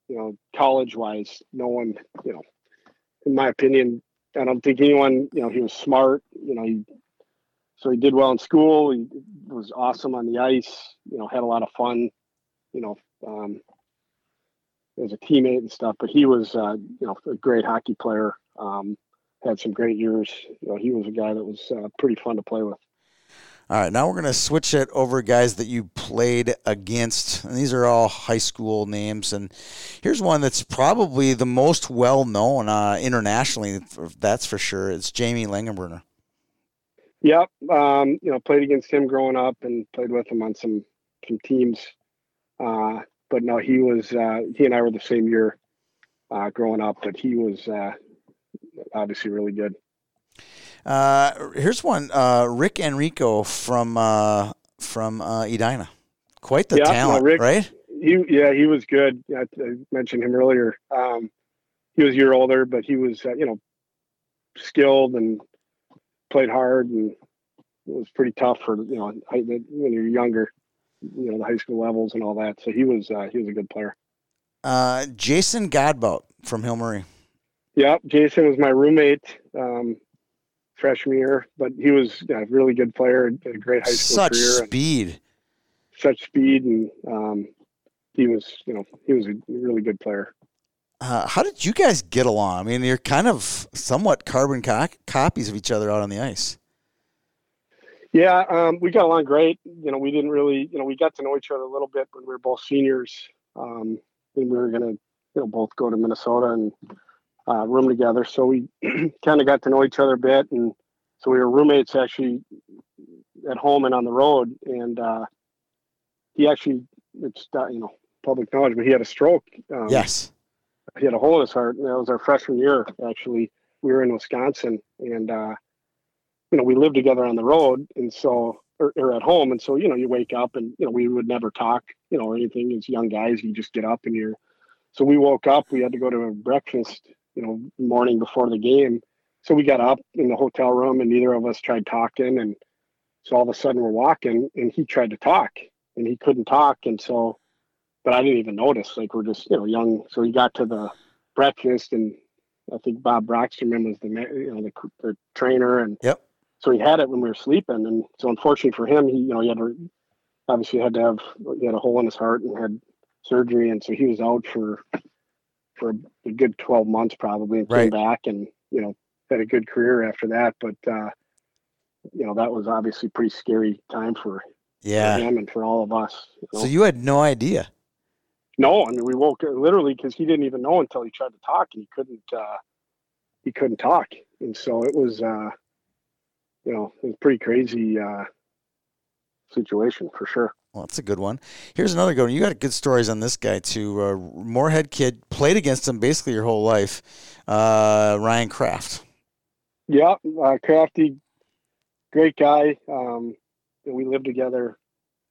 you know, college wise, no one, you know, in my opinion, I don't think anyone, you know, he was smart, you know, he, so he did well in school. He was awesome on the ice, you know, had a lot of fun, you know, um, as a teammate and stuff, but he was, uh, you know, a great hockey player. Um, had some great years. You know, he was a guy that was uh, pretty fun to play with. All right, now we're going to switch it over guys that you played against. And these are all high school names. And here's one that's probably the most well known uh, internationally, that's for sure. It's Jamie Langenbrunner. Yep. Um, you know, played against him growing up and played with him on some some teams. Uh, but no, he was uh, he and I were the same year uh, growing up, but he was uh, obviously really good. Uh, here's one, uh, Rick Enrico from uh, from uh, Edina. Quite the Yeah, no, talent, Rick- right? He yeah, he was good. I, I mentioned him earlier. Um, he was a year older, but he was uh, you know skilled and played hard and it was pretty tough for you know when you're younger, you know the high school levels and all that. So he was uh, he was a good player. Uh, Jason Godbout from Hill Murray. Yep, Jason was my roommate um, freshman year, but he was a really good player, a great high school Such career, and speed. such speed, and um, he was you know he was a really good player. Uh, how did you guys get along? I mean, you're kind of somewhat carbon co- copies of each other out on the ice. Yeah, um, we got along great. You know, we didn't really, you know, we got to know each other a little bit when we were both seniors. Um, and we were going to, you know, both go to Minnesota and uh, room together. So we kind of got to know each other a bit. And so we were roommates actually at home and on the road. And uh, he actually, it's, uh, you know, public knowledge, but he had a stroke. Um, Yes. he had a hole in his heart. And that was our freshman year, actually. We were in Wisconsin and, uh, you know, we lived together on the road. And so, or, or at home. And so, you know, you wake up and, you know, we would never talk, you know, or anything as young guys. You just get up and you're, so we woke up, we had to go to a breakfast, you know, morning before the game. So we got up in the hotel room and neither of us tried talking. And so all of a sudden we're walking and he tried to talk and he couldn't talk. And so, but I didn't even notice. Like we're just, you know, young. So he got to the breakfast, and I think Bob Brockstrom was the, you know, the, the trainer, and Yep. so he had it when we were sleeping. And so unfortunately for him, he, you know, he had to obviously had to have he had a hole in his heart and had surgery, and so he was out for for a good twelve months probably, and Right. came back and you know had a good career after that. But uh, you know that was obviously a pretty scary time for, Yeah. for him and for all of us. you know. So you had no idea. No, I mean we woke literally because he didn't even know until he tried to talk and he couldn't. Uh, he couldn't talk, and so it was, uh, you know, it was pretty crazy uh, situation for sure. Well, that's a good one. Here's another good one. You got good stories on this guy too. Uh, Moorhead kid played against him basically your whole life. Uh, Ryan Kraft. Yeah, uh, crafty, great guy. Um, we lived together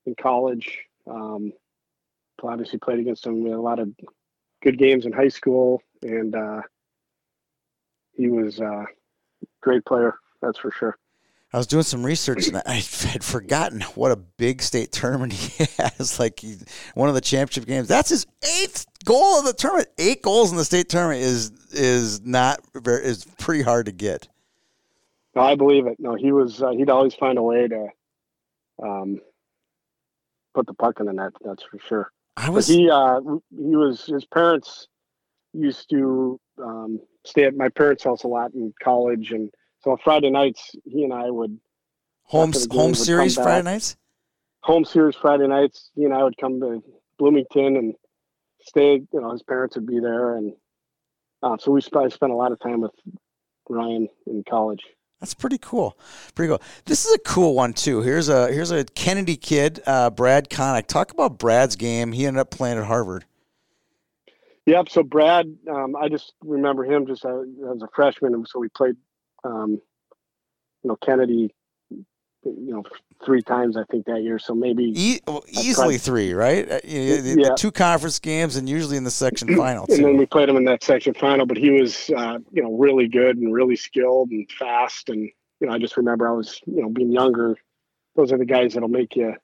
in college. Um, obviously played against him. A lot of good games in high school, and uh, he was a great player. That's for sure. I was doing some research and I had forgotten what a big state tournament he has. Like he, one of the championship games. That's his eighth goal of the tournament. Eight goals in the state tournament is is not very is pretty hard to get. No, I believe it. No, he was. Uh, he'd always find a way to um, put the puck in the net. That's for sure. I was. But he uh, he was. His parents used to um, stay at my parents' house a lot in college, and so Friday nights he and I would home after the game, home series Friday nights. home series Friday nights. He and I would come to Bloomington and stay. You know, his parents would be there, and uh, so we sp- spent a lot of time with Ryan in college. That's pretty cool. Pretty cool. This is a cool one too. Here's a here's a Kennedy kid, uh, Brad Connick. Talk about Brad's game. He ended up playing at Harvard. Yep. So Brad, um, I just remember him just uh, as a freshman, and so we played, um, you know, Kennedy, you know, three times I think that year. So maybe E- well, easily three, right? Uh, you know, the, the Yeah. two conference games and usually in the section final and then we played him in that section final. But he was, uh, you know, really good and really skilled and fast. And you know, I just remember I was, you know, being younger. Those are the guys that'll make you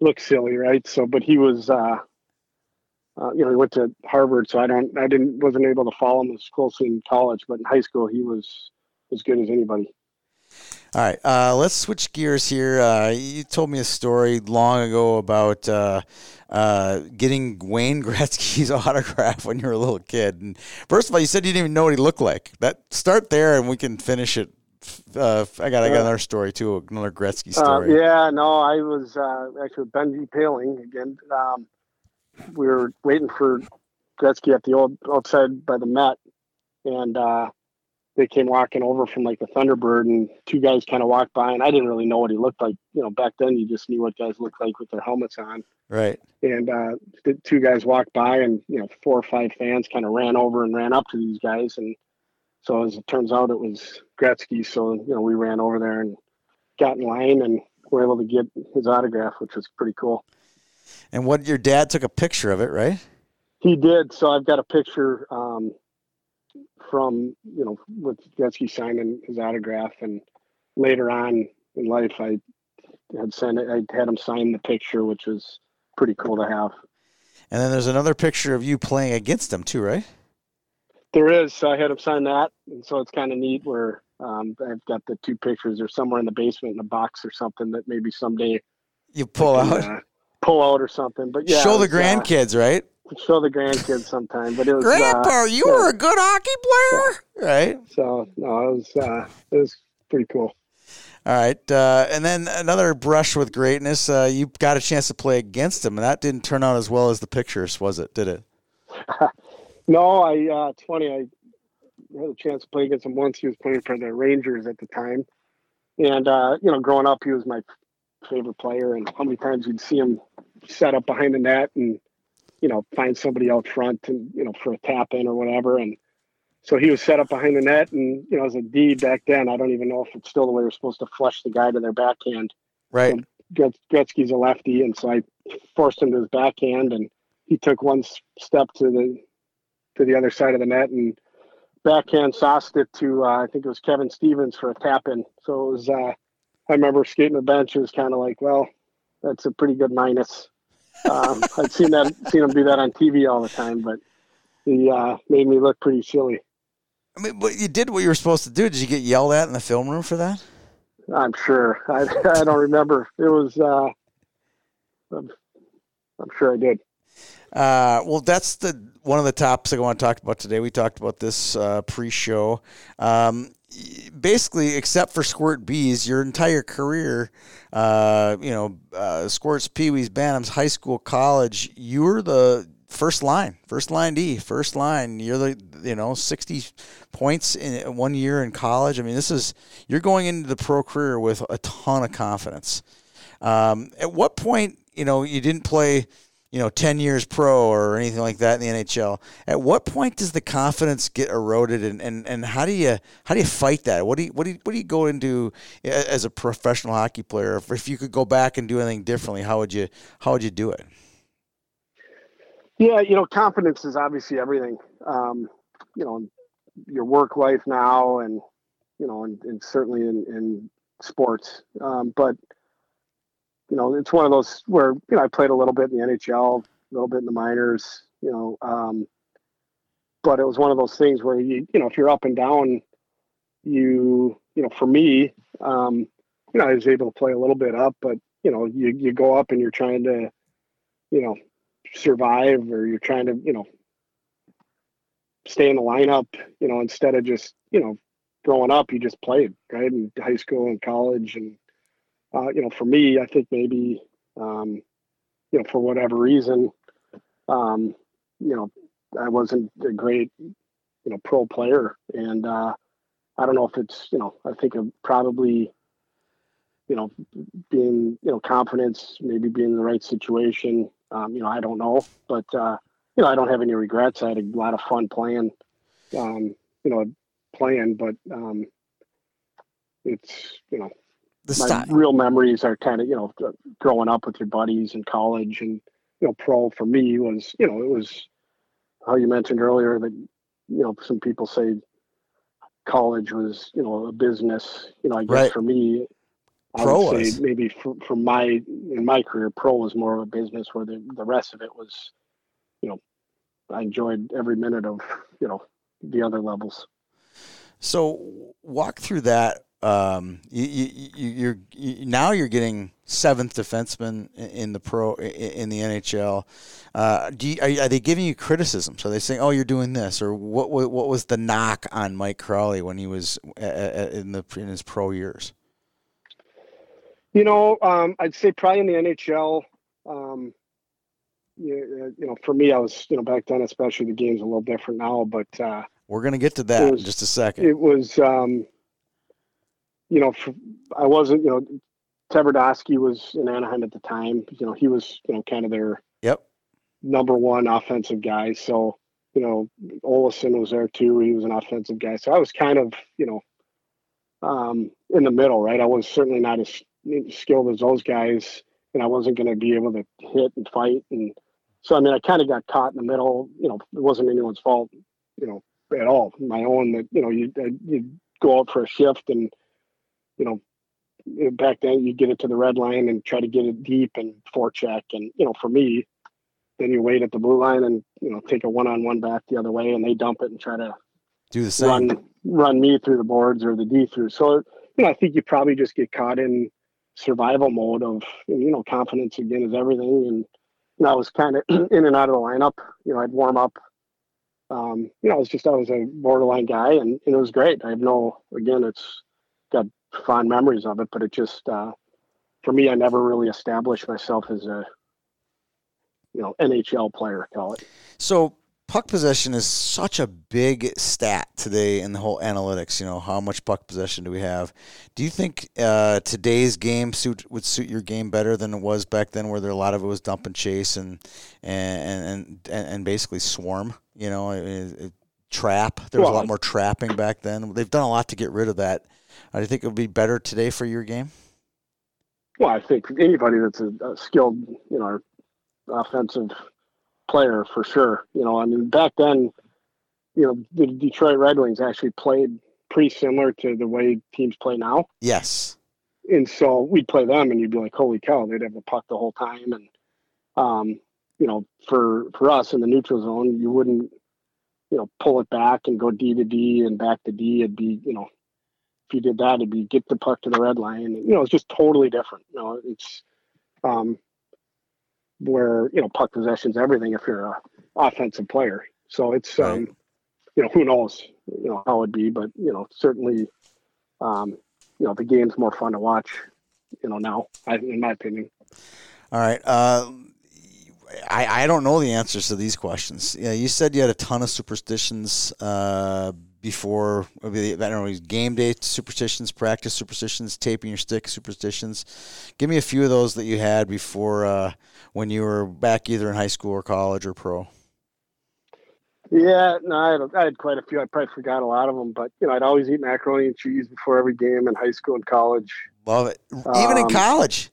look silly, right? So, but he was, uh, uh, you know, he went to Harvard, so I don't, I didn't, wasn't able to follow him as closely in college. But in high school, he was as good as anybody. All right, uh, let's switch gears here. Uh, you told me a story long ago about uh, uh, getting Wayne Gretzky's autograph when you were a little kid. And first of all, you said you didn't even know what he looked like. That start there, and we can finish it. Uh, I got I got another story too, another Gretzky Uh, story. yeah, no, I was uh, actually with Benji Paling again. Um, we were waiting for Gretzky at the old outside by the Met, and uh, they came walking over from like the Thunderbird, and two guys kind of walked by, and I didn't really know what he looked like. You know, back then you just knew what guys looked like with their helmets on. Right. And uh, the two guys walked by, and you know, four or five fans kind of ran over and ran up to these guys, and so as it turns out, it was Gretzky. So you know, we ran over there and got in line, and were able to get his autograph, which was pretty cool. And what your dad took a picture of it, right? He did. So I've got a picture um, from you know with Gretzky signing his autograph, and later on in life, I had sent it. I had him sign the picture, which was pretty cool to have. And then there's another picture of you playing against him too, right? There is. So I had him sign that, and so it's kind of neat. Where um, I've got the two pictures. They're somewhere in the basement in a box or something that maybe someday You pull can, out, uh, pull out or something. But yeah, show the uh, grandkids, right? Show the grandkids sometime. But it was uh, Grandpa, you yeah. were a good hockey player, right? So no, it was uh, it was pretty cool. All right, uh, and then another brush with greatness. Uh, you got a chance to play against him, and that didn't turn out as well as the pictures, was it? Did it? No, I uh, it's funny. I had a chance to play against him once. He was playing for the Rangers at the time, and uh, you know, growing up, he was my favorite player. And how many times you'd see him set up behind the net and you know find somebody out front and you know for a tap in or whatever. And so he was set up behind the net, and you know, as a D back then, I don't even know if it's still the way you're supposed to flush the guy to their backhand. Right. Gretz- Gretzky's a lefty, and so I forced him to his backhand, and he took one step to the to the other side of the net and backhand sauced it to uh, I think it was Kevin Stevens for a tap in. So it was. Uh, I remember skating the bench. It was kind of like, well, that's a pretty good minus. Um, I've seen that, seen him do that on TV all the time, but he uh, made me look pretty silly. I mean, but you did what you were supposed to do. Did you get yelled at in the film room for that? I'm sure. I, I don't remember. It was. Uh, I'm, I'm sure I did. Uh, well, that's the one of the topics I want to talk about today. We talked about this uh, pre-show. Um, basically, except for Squirt Bees, your entire career, uh, you know, uh, Squirts, Pee Wees, Bantams, high school, college, you were the first line, first line D, first line. You're the, you know, 60 points in one year in college. I mean, this is, you're going into the pro career with a ton of confidence. Um, at what point, you know, you didn't play, you know, 10 years pro or anything like that in the NHL. At what point does the confidence get eroded and, and, and how do you how do you fight that? What do you what do you, what do you go into as a professional hockey player? If, if you could go back and do anything differently, how would you how would you do it? Yeah, you know, confidence is obviously everything. Um, you know, your work life now, and you know, and, and certainly in, in sports. Um, but you know, it's one of those where you know I played a little bit in the NHL, a little bit in the minors. You know, um, but it was one of those things where you you know if you're up and down, you you know for me, um, you know I was able to play a little bit up, but you know you you go up and you're trying to, you know, survive or you're trying to you know stay in the lineup, you know, instead of just you know growing up you just played right in high school and college and uh, you know for me I think maybe um, you know for whatever reason um, you know I wasn't a great, you know, pro player, and uh, I don't know if it's, you know, I think of probably, you know, being, you know, confidence, maybe being in the right situation. Um, you know, I don't know, but uh, you know, I don't have any regrets. I had a lot of fun playing, um, you know, playing, but um, it's, you know, The my style. real memories are kind of, you know, growing up with your buddies in college and, you know, pro for me was, you know, it was how you mentioned earlier that, you know, some people say college was, you know, a business, you know, I guess Right. for me, I Pro would was. say maybe for, for my, in my career, pro was more of a business where the, the rest of it was, you know, I enjoyed every minute of, you know, the other levels. So walk through that. Um, you, you, you, you're you, now you're getting seventh defenseman in- the pro in the NHL. Uh, do you, are, are they giving you criticism? So they saying, "Oh, you're doing this," or what? What, what was the knock on Mike Crowley when he was uh, uh, in the in his pro years? You know, um, I'd say probably in the NHL, um, you, you know, for me, I was, you know, back then, especially the game's a little different now, but uh, We're gonna get to that was- in just a second. it was, um, you know, I wasn't, you know, Tverdovsky was in Anaheim at the time. You know, he was, you know, kind of their Yep. number one offensive guy. So, you know, Olausson was there too. He was an offensive guy. So I was kind of, you know, um, in the middle, right? I was certainly not as skilled as those guys, and I wasn't going to be able to hit and fight. And so, I mean, I kind of got caught in the middle. You know, it wasn't anyone's fault, you know, at all. My own that, you know, you you go out for a shift and, you know, back then you get it to the red line and try to get it deep and forecheck. And, you know, for me, then you wait at the blue line and, you know, take a one on one back the other way and they dump it and try to Do the same. run run me through the boards or the D through. So, you know, I think you probably just get caught in survival mode of, you know, confidence again is everything. And, you know, I was kind of in and out of the lineup. You know, I'd warm up. Um, you know, I was just, I was a borderline guy and, and it was great. I have no, again, it's got fond memories of it, but it just, uh, for me, I never really established myself as a, you know, NHL player, call it. So puck possession is such a big stat today in the whole analytics. You know, how much puck possession do we have? Do you think uh, today's game suit would suit your game better than it was back then, where there a lot of it was dump and chase and and and and, basically swarm? You know, it, it, trap. There was a lot more trapping back then. They've done a lot to get rid of that. Do you think it would be better today for your game? Well, I think anybody that's a, a skilled, you know, offensive player for sure. You know, I mean, back then, you know, the Detroit Red Wings actually played pretty similar to the way teams play now. Yes. And so we'd play them, and you'd be like, "Holy cow!" They'd have the puck the whole time, and um, you know, for for us in the neutral zone, you wouldn't, you know, pull it back and go D to D and back to D. It'd be, you know, if you did that, it'd be get the puck to the red line. And, you know, it's just totally different. You know, it's um, where you know puck possession's everything if you're a offensive player. So it's Right. um, you know, who knows, you know, how it'd be, but you know, certainly, um, you know, the game's more fun to watch. You know, now, I, in my opinion. All right. Uh, I, I don't know the answers to these questions. Yeah, you said you had a ton of superstitions uh, before. I don't know, game day superstitions, practice superstitions, taping your stick superstitions. Give me a few of those that you had before uh, when you were back either in high school or college or pro. Yeah, no, I had, I had quite a few. I probably forgot a lot of them, but you know, I'd always eat macaroni and cheese before every game in high school and college. Love it. Even in Um, college.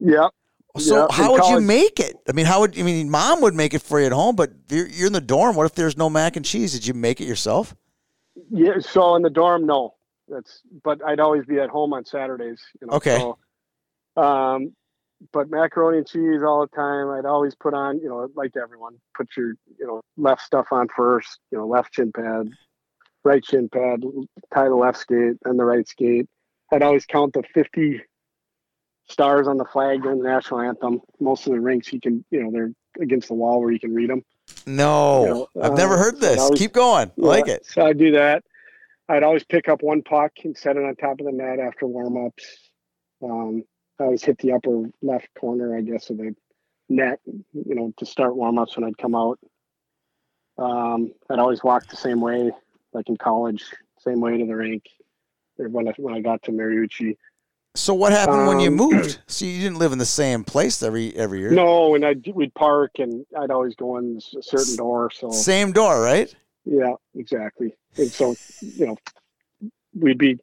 Yep. So Yeah, how in would you make it? I mean, how would I mean? Mom would make it for you at home, but you're, you're in the dorm. What if there's no mac and cheese? Did you make it yourself? Yeah, so in the dorm, no. That's but I'd always be at home on Saturdays. You know, Okay. So, um, but macaroni and cheese all the time. I'd always put on, you know, like everyone, put your, you know, left stuff on first. You know, left chin pad, right shin pad, tie the left skate and the right skate. I'd always count the fifty stars on the flag during the national anthem. Most of the rinks, you can, you know, they're against the wall where you can read them. No, You know, I've never uh, heard this. I was- Keep going. I like it. So I do that. I'd always pick up one puck and set it on top of the net after warm ups. Um, I always hit the upper left corner, I guess, of the net, you know, to start warm ups when I'd come out. Um, I'd always walk the same way, like in college, same way to the rink. When I, when I got to Mariucci. So what happened when you Um, moved? So you didn't live in the same place every every year. No, and I'd we'd park and I'd always go in a certain door. So Same door, right? Yeah, exactly. And so, you know, we'd be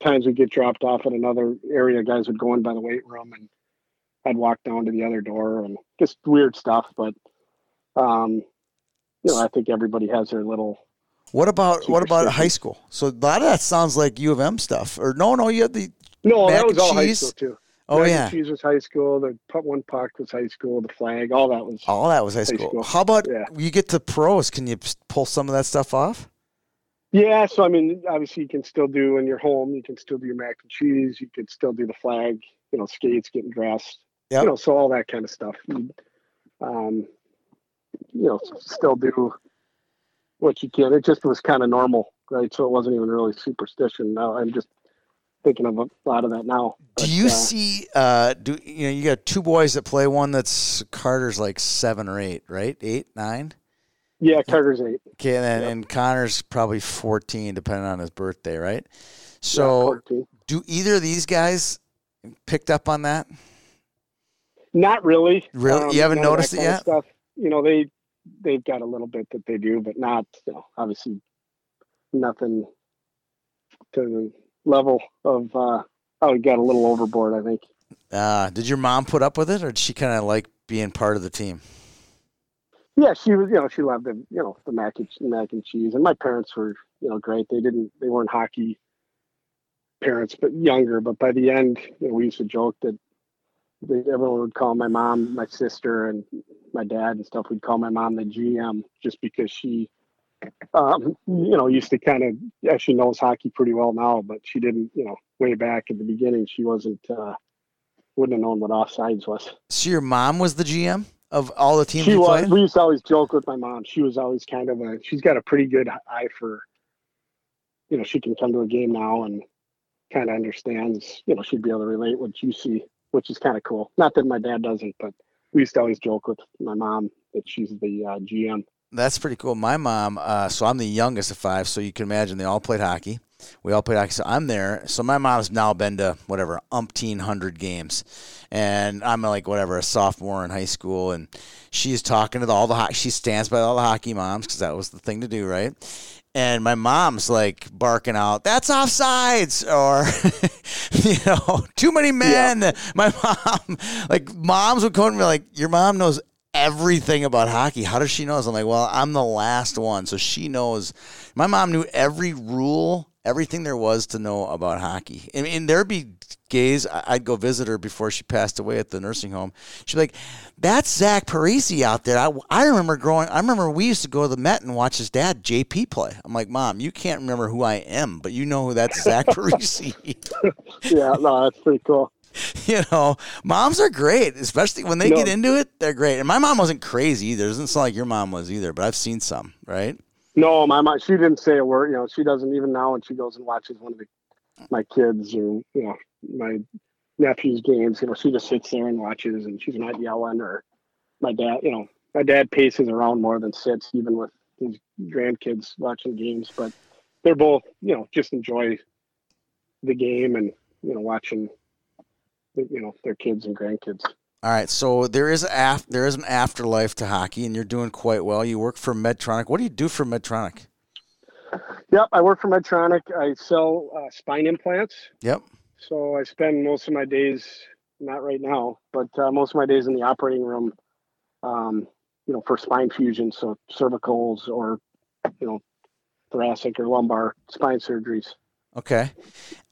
times we'd get dropped off at another area. Guys would go in by the weight room, and I'd walk down to the other door, and just weird stuff. But, um, you know, I think everybody has their little. What about what about high school? So a lot of that sounds like U of M stuff. Or no, no, you had the No, Mac that was all high school too. oh Mac yeah, cheese was high school. The put one puck was high school. The flag, all that was. all that was high school. school. How about Yeah. you get to pros? Can you pull some of that stuff off? Yeah, so I mean, obviously, you can still do in your home. You can still do your mac and cheese. You could still do the flag. You know, skates, getting dressed. Yep. You know, so all that kind of stuff. Um, you know, still do what you can. It just was kind of normal, right? So it wasn't even really superstition. Now I'm just thinking of a lot of that now. Do you uh, see? Uh, do you know? You got two boys that play. One that's Carter's like seven or eight, right? Eight, nine. Yeah, Carter's eight. Okay, and then Yep. and Connor's probably fourteen, depending on his birthday, right? So, 14. do either of these guys picked up on that? Not really. Um, Really? You haven't none of that noticed it yet? Stuff. You know, they they've got a little bit that they do, but not you know, obviously nothing to level of uh oh, we got a little overboard, I think. Uh, did your mom put up with it, or did she kind of like being part of the team? Yeah, she was. You know, she loved the you know the mac and mac and cheese, and my parents were you know great. They didn't they weren't hockey parents, but younger. But by the end, you know, we used to joke that they, everyone would call my mom, my sister, and my dad and stuff. We'd call my mom the GM just because she, um, you know, used to kind of yeah, she knows hockey pretty well now, but she didn't. You know, way back at the beginning, she wasn't. uh wouldn't have known what offsides was. So your mom was the GM of all the teams she you was. played. We used to always joke with my mom. She was always kind of a. She's got a pretty good eye for. You know, she can come to a game now and kind of understands. You know, she'd be able to relate what you see, which is kind of cool. Not that my dad doesn't, but we used to always joke with my mom that she's the uh, GM. That's pretty cool. My mom, uh, so I'm the youngest of five, so you can imagine they all played hockey. We all played hockey. So I'm there. So my mom's now been to whatever umpteen hundred games, and I'm like whatever a sophomore in high school, and she's talking to the, all the hockey. She stands by all the hockey moms because that was the thing to do, right? And my mom's like barking out, "That's offsides," or you know, too many men. My mom, like moms would come to me like, "Your mom knows everything about hockey. How does she know this? I'm like, well, I'm the last one, so she knows. My mom knew every rule, everything there was to know about hockey. And, mean, there'd be days I'd go visit her before she passed away at the nursing home. She'd be like, "That's Zach Parise out there." I, I remember growing. I remember we used to go to the Met and watch his dad JP play. I'm like, "Mom, you can't remember who I am, but you know who that's Zach Parise." Yeah, no, that's pretty cool. you know, moms are great, especially when they No. get into it. They're great. And my mom wasn't crazy either. It doesn't sound like your mom was either, but I've seen some, right? No, my mom. She didn't say a word. You know, she doesn't even now when she goes and watches one of the my kids or you know my nephew's games. You know, she just sits there and watches, and she's not yelling. Or my dad. You know, my dad paces around more than sits, even with his grandkids watching games. But they're both, you know, just enjoy the game and you know watching, you know, their kids and grandkids. All right, so there is af- there is an afterlife to hockey, and you're doing quite well. You work for Medtronic. What do you do for Medtronic? Yep, I work for Medtronic. I sell uh, spine implants. Yep. So I spend most of my days not right now. But uh, most of my days in the operating room, um, you know, for spine fusion, so cervicals or you know, thoracic or lumbar spine surgeries. Okay.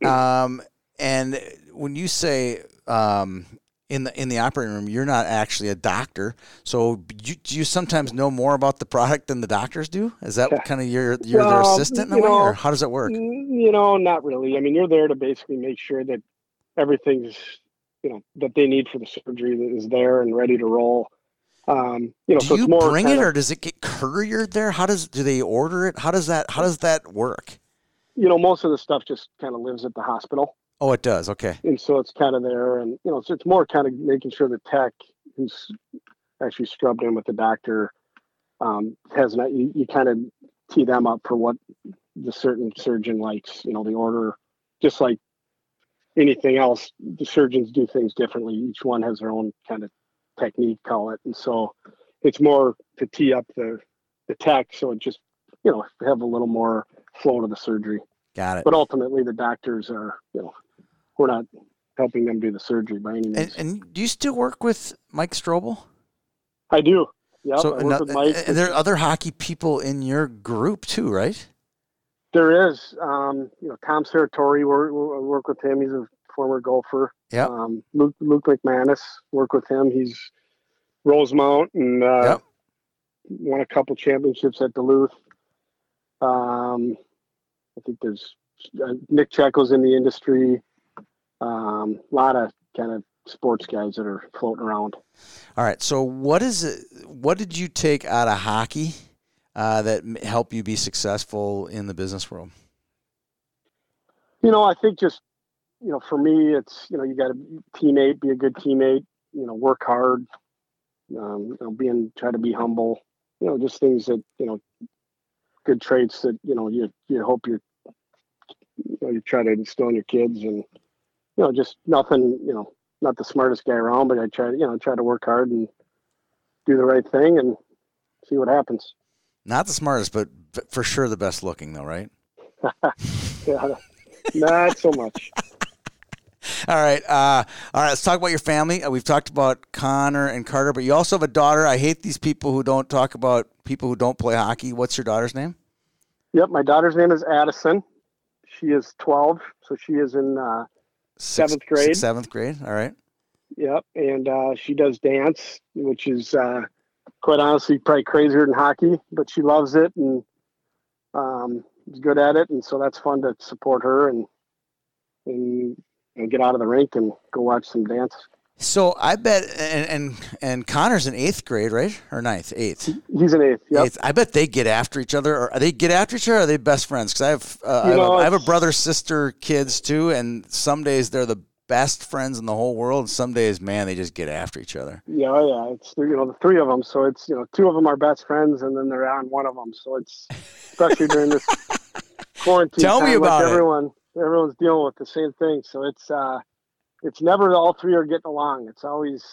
Um, and when you say um, in the in the operating room, you're not actually a doctor. So you, do you sometimes know more about the product than the doctors do? Is that kind of your you're their assistant in a way, know, or how does it work? You know, not really. I mean, you're there to basically make sure that everything's you know that they need for the surgery that is there and ready to roll. Um, you know, do so you bring it, of, or does it get couriered there? How does do they order it? How does that how does that work? You know, most of the stuff just kind of lives at the hospital. Oh, it does. Okay. And so it's kind of there, and you know, so it's more kind of making sure the tech who's actually scrubbed in with the doctor um, has not. You, you kind of tee them up for what the certain surgeon likes. You know, the order, just like anything else, the surgeons do things differently. Each one has their own kind of technique, call it, and so it's more to tee up the the tech, so it just you know have a little more flow to the surgery. Got it. But ultimately, the doctors are you know we're not helping them do the surgery by any means. And, and do you still work with Mike Strobel? I do. Yeah. So I work with Mike. And there are other hockey people in your group too, right? There is. Um, you know, Tom Serratore, we work with him. He's a former golfer. Yeah. Um, Luke, Luke McManus, work with him. He's Rosemount and uh, yep. won a couple championships at Duluth. Um, I think there's uh, Nick Checco's in the industry. Um, a lot of kind of sports guys that are floating around. All right. So what is it? What did you take out of hockey uh, that helped you be successful in the business world? You know, I think just you know, for me, it's you know, you got to teammate, be a good teammate. You know, work hard. Um, you know, being try to be humble. You know, just things that you know, good traits that you know you you hope you're you know you try to instill in your kids and you know, just nothing, you know, not the smartest guy around, but I try to, you know, try to work hard and do the right thing and see what happens. Not the smartest, but for sure the best looking, though, right? yeah, not so much. all right, uh, all right. Let's talk about your family. Uh, we've talked about Connor and Carter, but you also have a daughter. I hate these people who don't talk about people who don't play hockey. What's your daughter's name? Yep, my daughter's name is Addison. She is twelve, so she is in uh, seventh grade. Seventh grade. All right. Yep, and uh, she does dance, which is uh, quite honestly probably crazier than hockey, but she loves it and um, is good at it, and so that's fun to support her and and, and get out of the rink and go watch some dance. So I bet, and, and and Connor's in eighth grade, right, or ninth, eighth. He's in eighth. Yep. Eighth. I bet they get after each other. Or they get after each other? are they best friends? Because I have, uh, I, have know, a, I have a brother, sister, kids too, and some days they're the best friends in the whole world. And some days, man, they just get after each other. Yeah, yeah. It's you know the three of them, so it's you know two of them are best friends, and then they're on one of them. So it's especially during this quarantine. Tell time, me about like everyone. Everyone's dealing with the same thing, so it's. uh it's never all three are getting along. It's always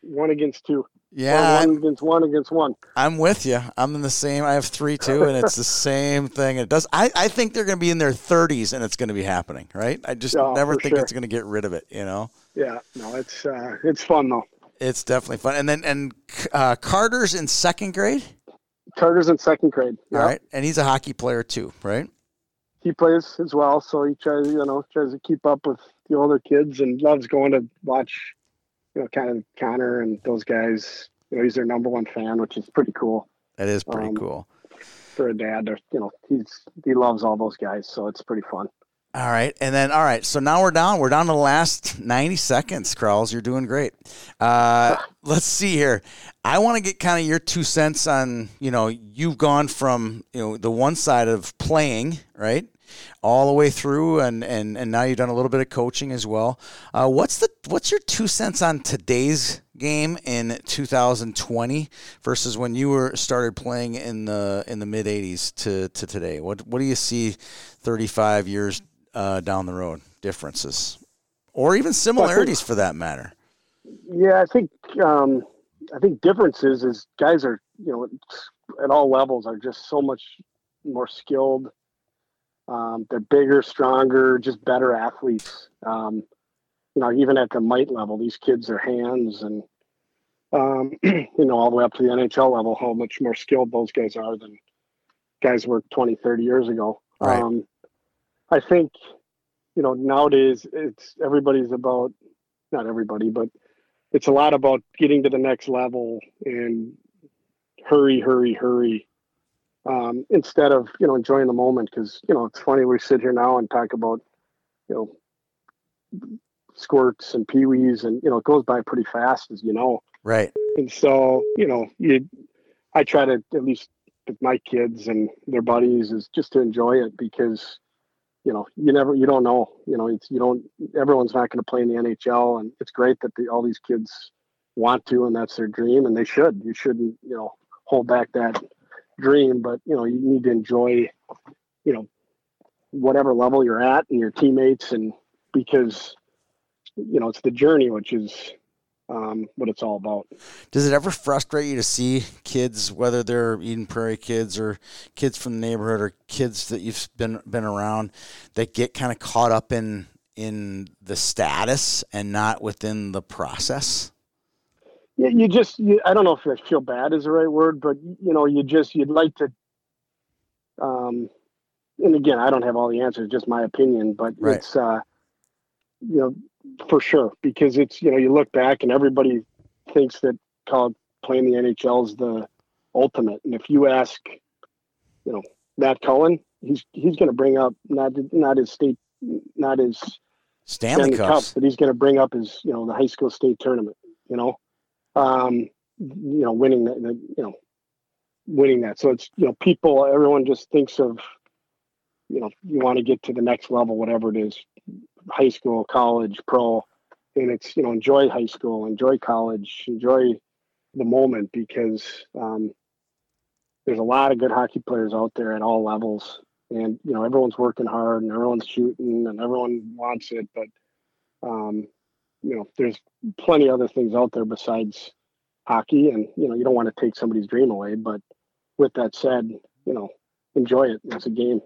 one against two. Yeah, one against one against one. I'm with you. I'm in the same. I have three too, and it's the same thing. It does. I, I think they're going to be in their 30s, and it's going to be happening. Right? I just oh, never think sure. it's going to get rid of it. You know? Yeah. No, it's uh, it's fun though. It's definitely fun. And then and uh, Carter's in second grade. Carter's in second grade. Yep. All right, and he's a hockey player too, right? He plays as well, so he tries, you know, tries to keep up with the older kids and loves going to watch, you know, kind of Connor and those guys. You know, he's their number one fan, which is pretty cool. That is pretty um, cool for a dad. You know, he's he loves all those guys, so it's pretty fun. All right, and then all right, so now we're down. We're down to the last ninety seconds. Crawls, you're doing great. Uh, let's see here. I want to get kind of your two cents on. You know, you've gone from you know the one side of playing, right, all the way through, and, and, and now you've done a little bit of coaching as well. Uh, what's the what's your two cents on today's game in 2020 versus when you were started playing in the in the mid 80s to, to today? What what do you see 35 years uh, down the road differences, or even similarities for that matter? Yeah, I think um, I think differences is guys are you know at all levels are just so much more skilled um, they're bigger, stronger, just better athletes. Um, you know, even at the mite level, these kids are hands and, um, you know, all the way up to the NHL level, how much more skilled those guys are than guys were 20, 30 years ago. Right. Um, I think, you know, nowadays it's everybody's about, not everybody, but it's a lot about getting to the next level and hurry, hurry, hurry. Um, instead of you know enjoying the moment because you know it's funny we sit here now and talk about you know squirts and peewees and you know it goes by pretty fast as you know Right. and so you know you i try to at least with my kids and their buddies is just to enjoy it because you know you never you don't know you know it's you don't everyone's not going to play in the nhl and it's great that the, all these kids want to and that's their dream and they should you shouldn't you know hold back that dream but you know you need to enjoy you know whatever level you're at and your teammates and because you know it's the journey which is um, what it's all about Does it ever frustrate you to see kids, whether they're Eden Prairie kids or kids from the neighborhood or kids that you've been been around, that get kind of caught up in in the status and not within the process? Yeah, you just you, I don't know if I feel bad is the right word, but you know, you just you'd like to um and again, I don't have all the answers, just my opinion, but Right. it's uh you know, for sure because it's you know, you look back and everybody thinks that college playing the NHL is the ultimate. And if you ask, you know, Matt Cullen, he's he's going to bring up not not his state not his Stanley Stanley Cup, but he's going to bring up his, you know, the high school state tournament. You know, um, you know, winning that, that, you know, winning that. So it's you know, people, everyone just thinks of, you know, you want to get to the next level, whatever it is, high school, college, pro, and it's you know, enjoy high school, enjoy college, enjoy the moment because um, there's a lot of good hockey players out there at all levels and you know everyone's working hard and everyone's shooting and everyone wants it but um you know there's plenty of other things out there besides hockey and you know you don't want to take somebody's dream away but with that said you know enjoy it it's a game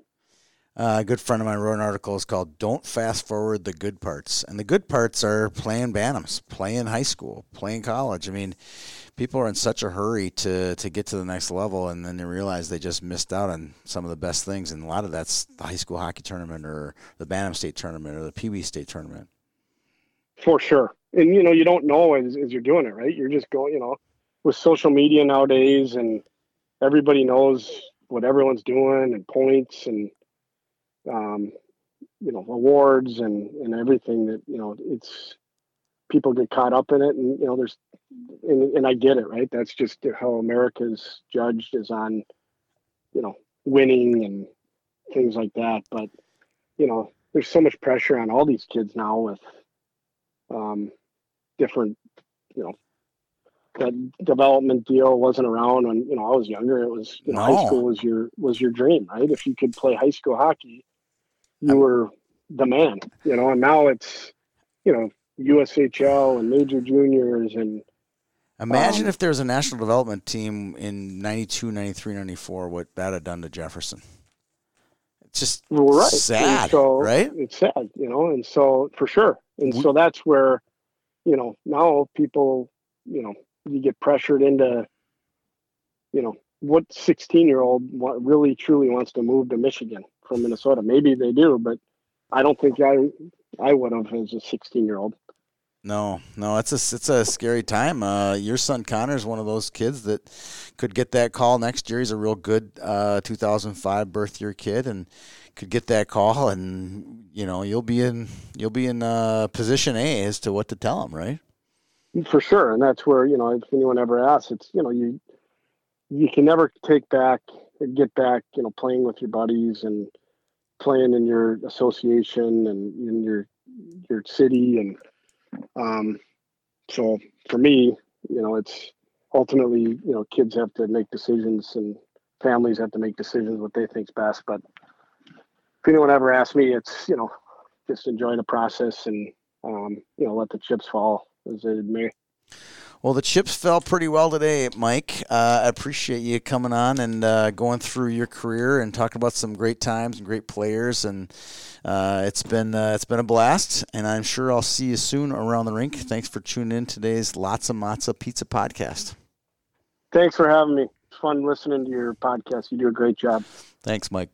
Uh, a good friend of mine wrote an article. It's called "Don't Fast Forward the Good Parts," and the good parts are playing Bantams, playing high school, playing college. I mean, people are in such a hurry to to get to the next level, and then they realize they just missed out on some of the best things. And a lot of that's the high school hockey tournament, or the Bantam State tournament, or the Pee Wee State tournament. For sure. And you know you don't know as, as you're doing it right? You're just going you know with social media nowadays and everybody knows what everyone's doing and points and um, you know awards and and everything that you know it's people get caught up in it and you know there's and, and i get it right? That's just how america's judged is on you know winning and things like that. But you know there's so much pressure on all these kids now with um different you know that development deal wasn't around when you know I was younger. It was you know, No. high school was your was your dream, right? If you could play high school hockey, you were the man, you know. And now it's you know USHL and major juniors and Imagine Um, if there was a national development team in 92, 93, 94, what that had done to Jefferson. Just well, right, And sad, so right? It's sad, you know, and so for sure, and so that's where you know now people, you know, you get pressured into, you know, what sixteen year old really truly wants to move to Michigan from Minnesota? Maybe they do, but I don't think I I would have as a sixteen year old. No, no, it's a it's a scary time. Uh, your son Connor is one of those kids that could get that call next year. He's a real good uh, 2005 birth year kid, and could get that call, and you know you'll be in you'll be in uh, position A as to what to tell him, right? For sure, and that's where you know if anyone ever asks, it's you know you you can never take back get back you know playing with your buddies and playing in your association and in your your city and um so for me you know it's ultimately you know kids have to make decisions and families have to make decisions what they think's best but if anyone ever asks me it's you know just enjoy the process and um you know let the chips fall as it may Well, the chips fell pretty well today, Mike. Uh, I appreciate you coming on and uh, going through your career and talking about some great times and great players. And uh, it's been uh, it's been a blast. And I'm sure I'll see you soon around the rink. Thanks for tuning in today's Lots of Matza Pizza podcast. Thanks for having me. It's fun listening to your podcast. You do a great job. Thanks, Mike.